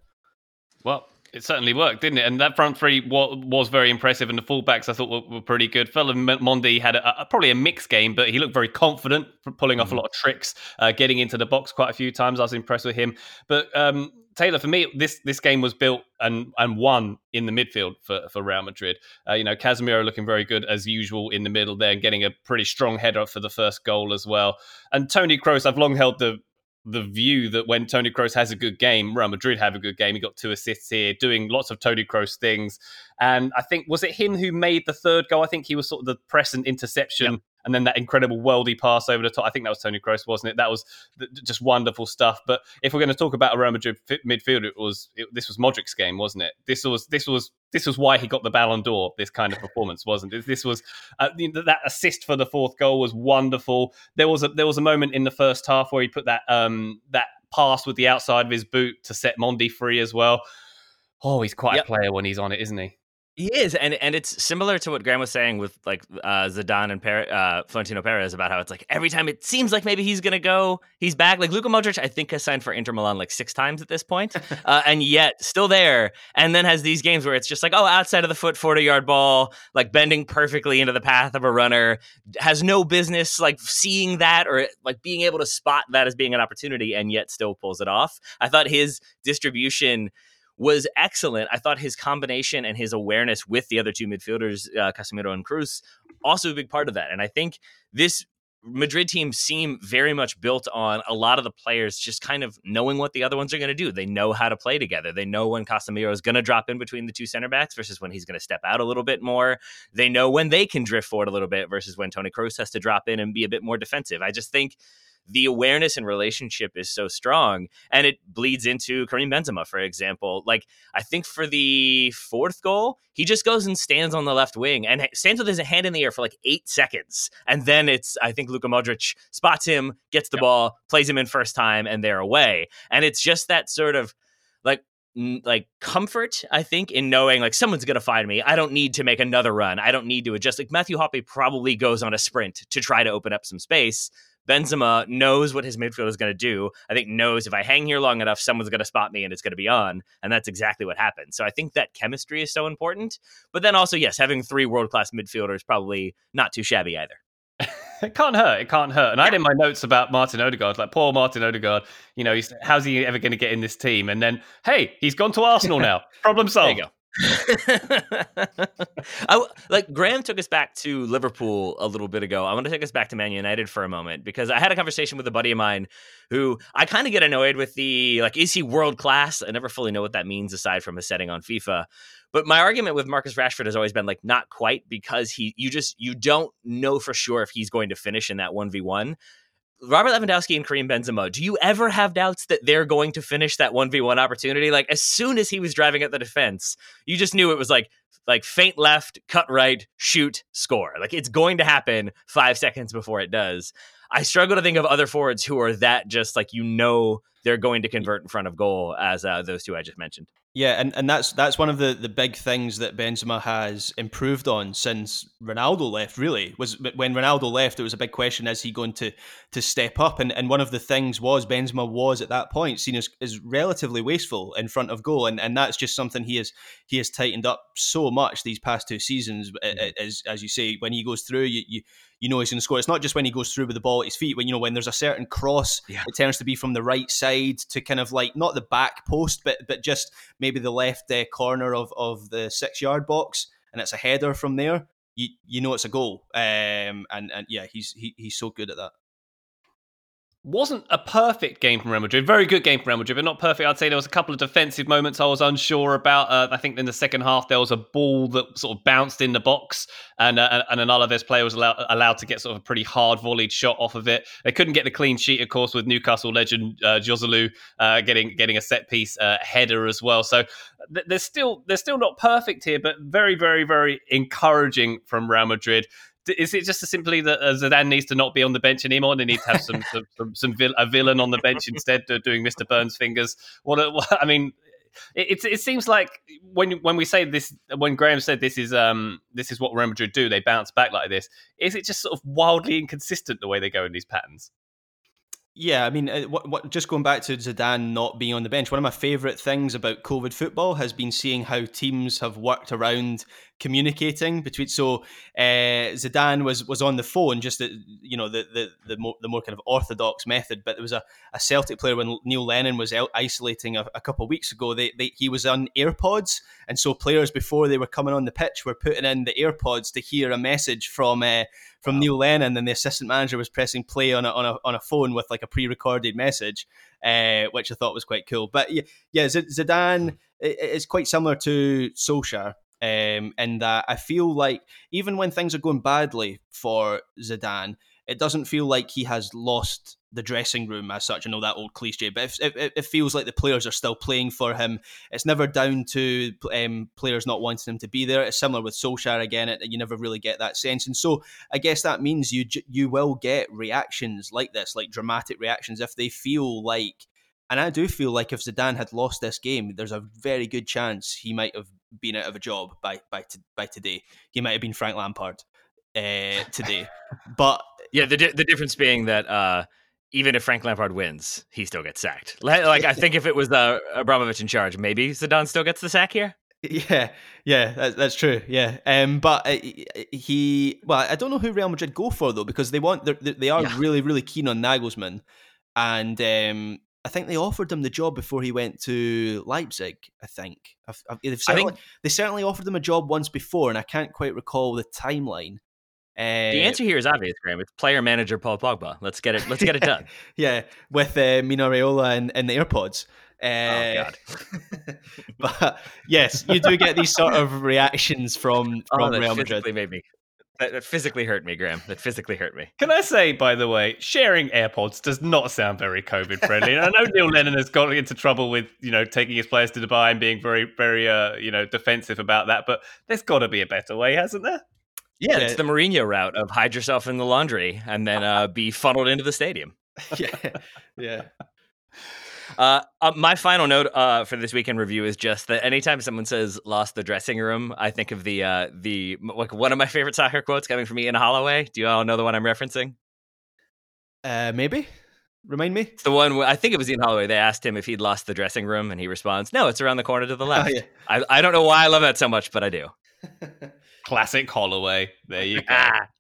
Well, It certainly worked, didn't it? And that front three was, was very impressive, and the fullbacks I thought were, were pretty good. Ferland-Mendy had a, a, probably a mixed game, but he looked very confident, pulling off mm-hmm. a lot of tricks, uh, getting into the box quite a few times. I was impressed with him. But um, Taylor, for me, this this game was built and and won in the midfield for, for Real Madrid. Uh, you know, Casemiro looking very good as usual in the middle there, and getting a pretty strong header for the first goal as well. And Tony Kroos, I've long held the the view that when Tony Kroos has a good game, Real Madrid have a good game. He got two assists here, doing lots of Tony Kroos things. And I think was it him who made the third goal? I think he was sort of the press and interception yep and then that incredible worldy pass over the top. I think that was Tony Kroos, wasn't it? That was just wonderful stuff. But if we're going to talk about a Real Madrid midfield, it was it, this was Modric's game, wasn't it? This was this was this was why he got the Ballon d'Or. This kind of performance, wasn't it? This was uh, that assist for the fourth goal was wonderful. There was a there was a moment in the first half where he put that um that pass with the outside of his boot to set Mendy free as well. Oh, he's quite yep. a player when he's on it, isn't he?
He is, and and it's similar to what Graham was saying with like uh, Zidane and per- uh, Florentino Perez about how it's like every time it seems like maybe he's gonna go, he's back. Like Luka Modric, I think has signed for Inter Milan like six times at this point, [laughs] uh, and yet still there. And then has these games where it's just like, oh, outside of the foot, forty yard ball, like bending perfectly into the path of a runner, has no business like seeing that or like being able to spot that as being an opportunity, and yet still pulls it off. I thought his distribution was excellent. I thought his combination and his awareness with the other two midfielders, uh, Casemiro and Kroos, also a big part of that. And I think this Madrid team seem very much built on a lot of the players just kind of knowing what the other ones are going to do. They know how to play together. They know when Casemiro is going to drop in between the two center backs versus when he's going to step out a little bit more. They know when they can drift forward a little bit versus when Tony Kroos has to drop in and be a bit more defensive. I just think the awareness and relationship is so strong and it bleeds into Karim Benzema for example. Like I think for the fourth goal he just goes and stands on the left wing and stands with his hand in the air for like 8 seconds. And then it's I think Luka Modric spots him gets the yep. ball plays him in first time and they're away. And it's just that sort of like like comfort i think in knowing like someone's gonna find me. I don't need to make another run. I don't need to adjust. Like matthew hoppe probably goes on a sprint to try to open up some space Benzema knows what his midfield is going to do. I think knows if I hang here long enough, someone's going to spot me and it's going to be on. And that's exactly what happened. So I think that chemistry is so important. But then also, yes, having three world class midfielders probably not too shabby either. [laughs]
it can't hurt. It can't hurt. And I had in my notes about Martin Odegaard, like poor Martin Odegaard. You know, how's he ever going to get in this team? And then, hey, he's gone to Arsenal [laughs] now. Problem solved. [laughs]
I, like Graham took us back to Liverpool a little bit ago. I want to take us back to Man United for a moment because I had a conversation with a buddy of mine who I kind of get annoyed with the like, is he world class? I never fully know what that means aside from a setting on FIFA. But my argument with Marcus Rashford has always been like not quite because he you just you don't know for sure if he's going to finish in that 1v1. Robert Lewandowski and Karim Benzema, do you ever have doubts that they're going to finish that 1v1 opportunity? Like as soon as he was driving at the defense, you just knew it was like like faint left, cut right, shoot, score. Like it's going to happen 5 seconds before it does. I struggle to think of other forwards who are that just like you know they're going to convert in front of goal as uh, those two I just mentioned.
Yeah, and, and that's that's one of the, the big things that Benzema has improved on since Ronaldo left. Really, was when Ronaldo left, it was a big question: Is he going to to step up? And and one of the things was Benzema was at that point seen as, as relatively wasteful in front of goal, and and that's just something he has he has tightened up so much these past two seasons. Mm-hmm. As as you say, when he goes through, you, you you know he's going to score. It's not just when he goes through with the ball at his feet. When you know when there's a certain cross, yeah. it tends to be from the right side to kind of like not the back post, but but just maybe the left uh, corner of of the six yard box, and it's a header from there. You you know it's a goal. Um, and and yeah, he's he, he's so good at that
wasn't a perfect game from Real Madrid. Very good game from Real Madrid, but not perfect. I'd say there was a couple of defensive moments I was unsure about. Uh, I think in the second half there was a ball that sort of bounced in the box, and uh, and an Alaves player was allowed, allowed to get sort of a pretty hard volleyed shot off of it. They couldn't get the clean sheet, of course, with Newcastle legend uh, Joselu uh, getting getting a set piece uh, header as well. So th- there's still they're still not perfect here, but very very very encouraging from Real Madrid is it just simply that uh, Zidane needs to not be on the bench anymore? and They need to have some [laughs] some, some, some vil- a villain on the bench instead of doing Mr. Burns fingers. What, a, what I mean, it, it, it seems like when when we say this, when Graham said this is um this is what Real Madrid do, they bounce back like this. Is it just sort of wildly inconsistent the way they go in these patterns?
Yeah, I mean, uh, what, what, just going back to Zidane not being on the bench, one of my favourite things about COVID football has been seeing how teams have worked around communicating between. So uh, Zidane was was on the phone, just the, you know the the the more, the more kind of orthodox method. But there was a, a Celtic player when Neil Lennon was out isolating a, a couple of weeks ago. They, they he was on AirPods, and so players before they were coming on the pitch were putting in the AirPods to hear a message from. Uh, from wow. Neil Lennon, and the assistant manager was pressing play on a, on a, on a phone with like a pre-recorded message, uh, which I thought was quite cool. But yeah, yeah Zidane is quite similar to Solskjaer um, in that I feel like even when things are going badly for Zidane, it doesn't feel like he has lost the dressing room as such. I know that old cliche, but it, it, it feels like the players are still playing for him. It's never down to um, players not wanting him to be there. It's similar with Solskjaer again. It, you never really get that sense, and so I guess that means you you will get reactions like this, like dramatic reactions, if they feel like. And I do feel like if Zidane had lost this game, there's a very good chance he might have been out of a job by by by today. He might have been Frank Lampard uh, today, [laughs] but
yeah, the the difference being that. Uh, even if Frank Lampard wins, he still gets sacked. Like I think if it was uh, Abramovich in charge, maybe Zidane still gets the sack here.
Yeah, yeah, that's, that's true. Yeah, um, but uh, he, well, I don't know who Real Madrid go for though, because they want they are yeah. really really keen on Nagelsmann, and um, I think they offered him the job before he went to Leipzig. I think I've, I've, I think they certainly offered him a job once before, and I can't quite recall the timeline.
The answer here is obvious, Graham. It's player manager Paul Pogba. Let's get it. Let's get it [laughs] done.
yeah, with uh, Mino Raiola and, and the AirPods. Uh,
oh God! [laughs]
but yes, you do get these sort of reactions from [laughs] oh, from
oh,
Real
Madrid. Made me that, that, physically hurt me, Graham. That physically hurt me.
Can I say, by the way, sharing AirPods does not sound very COVID friendly. I know Neil Lennon has got into trouble with, you know, taking his players to Dubai and being very, very, uh, you know, defensive about that. But there's got to be a better way, hasn't there?
Yeah, it's the Mourinho route of hide yourself in the laundry and then uh, be funneled into the stadium. [laughs]
yeah, yeah.
Uh, uh, my final note uh, for this weekend review is just that anytime someone says "lost the dressing room," I think of the uh, the like one of my favorite soccer quotes coming from Ian Holloway. Do you all know the one I'm referencing?
Uh, maybe. Remind me.
It's the one where, I think it was Ian Holloway. They asked him if he'd lost the dressing room, and he responds, "No, it's around the corner to the [laughs] oh, left." Oh, yeah. I I don't know why I love that so much, but I do. [laughs]
Classic Holloway. There you go. [laughs]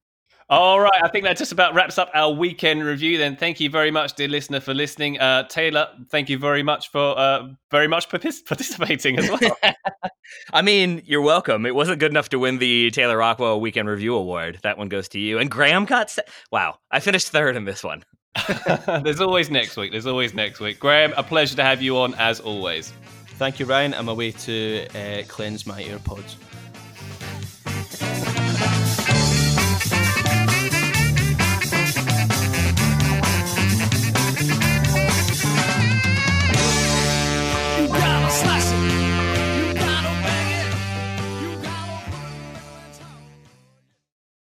All right, I think that just about wraps up our weekend review. Then, thank you very much, dear listener, for listening. Uh, Taylor, thank you very much for uh, very much [laughs] participating as well. [laughs]
I mean, you're welcome. It wasn't good enough to win the Taylor Rockwell Weekend Review Award. That one goes to you. And Graham got se- wow. I finished third in this one.
There's always next week. There's always next week. Graham, a pleasure to have you on as always.
Thank you, Ryan. I'm away to uh, cleanse my AirPods.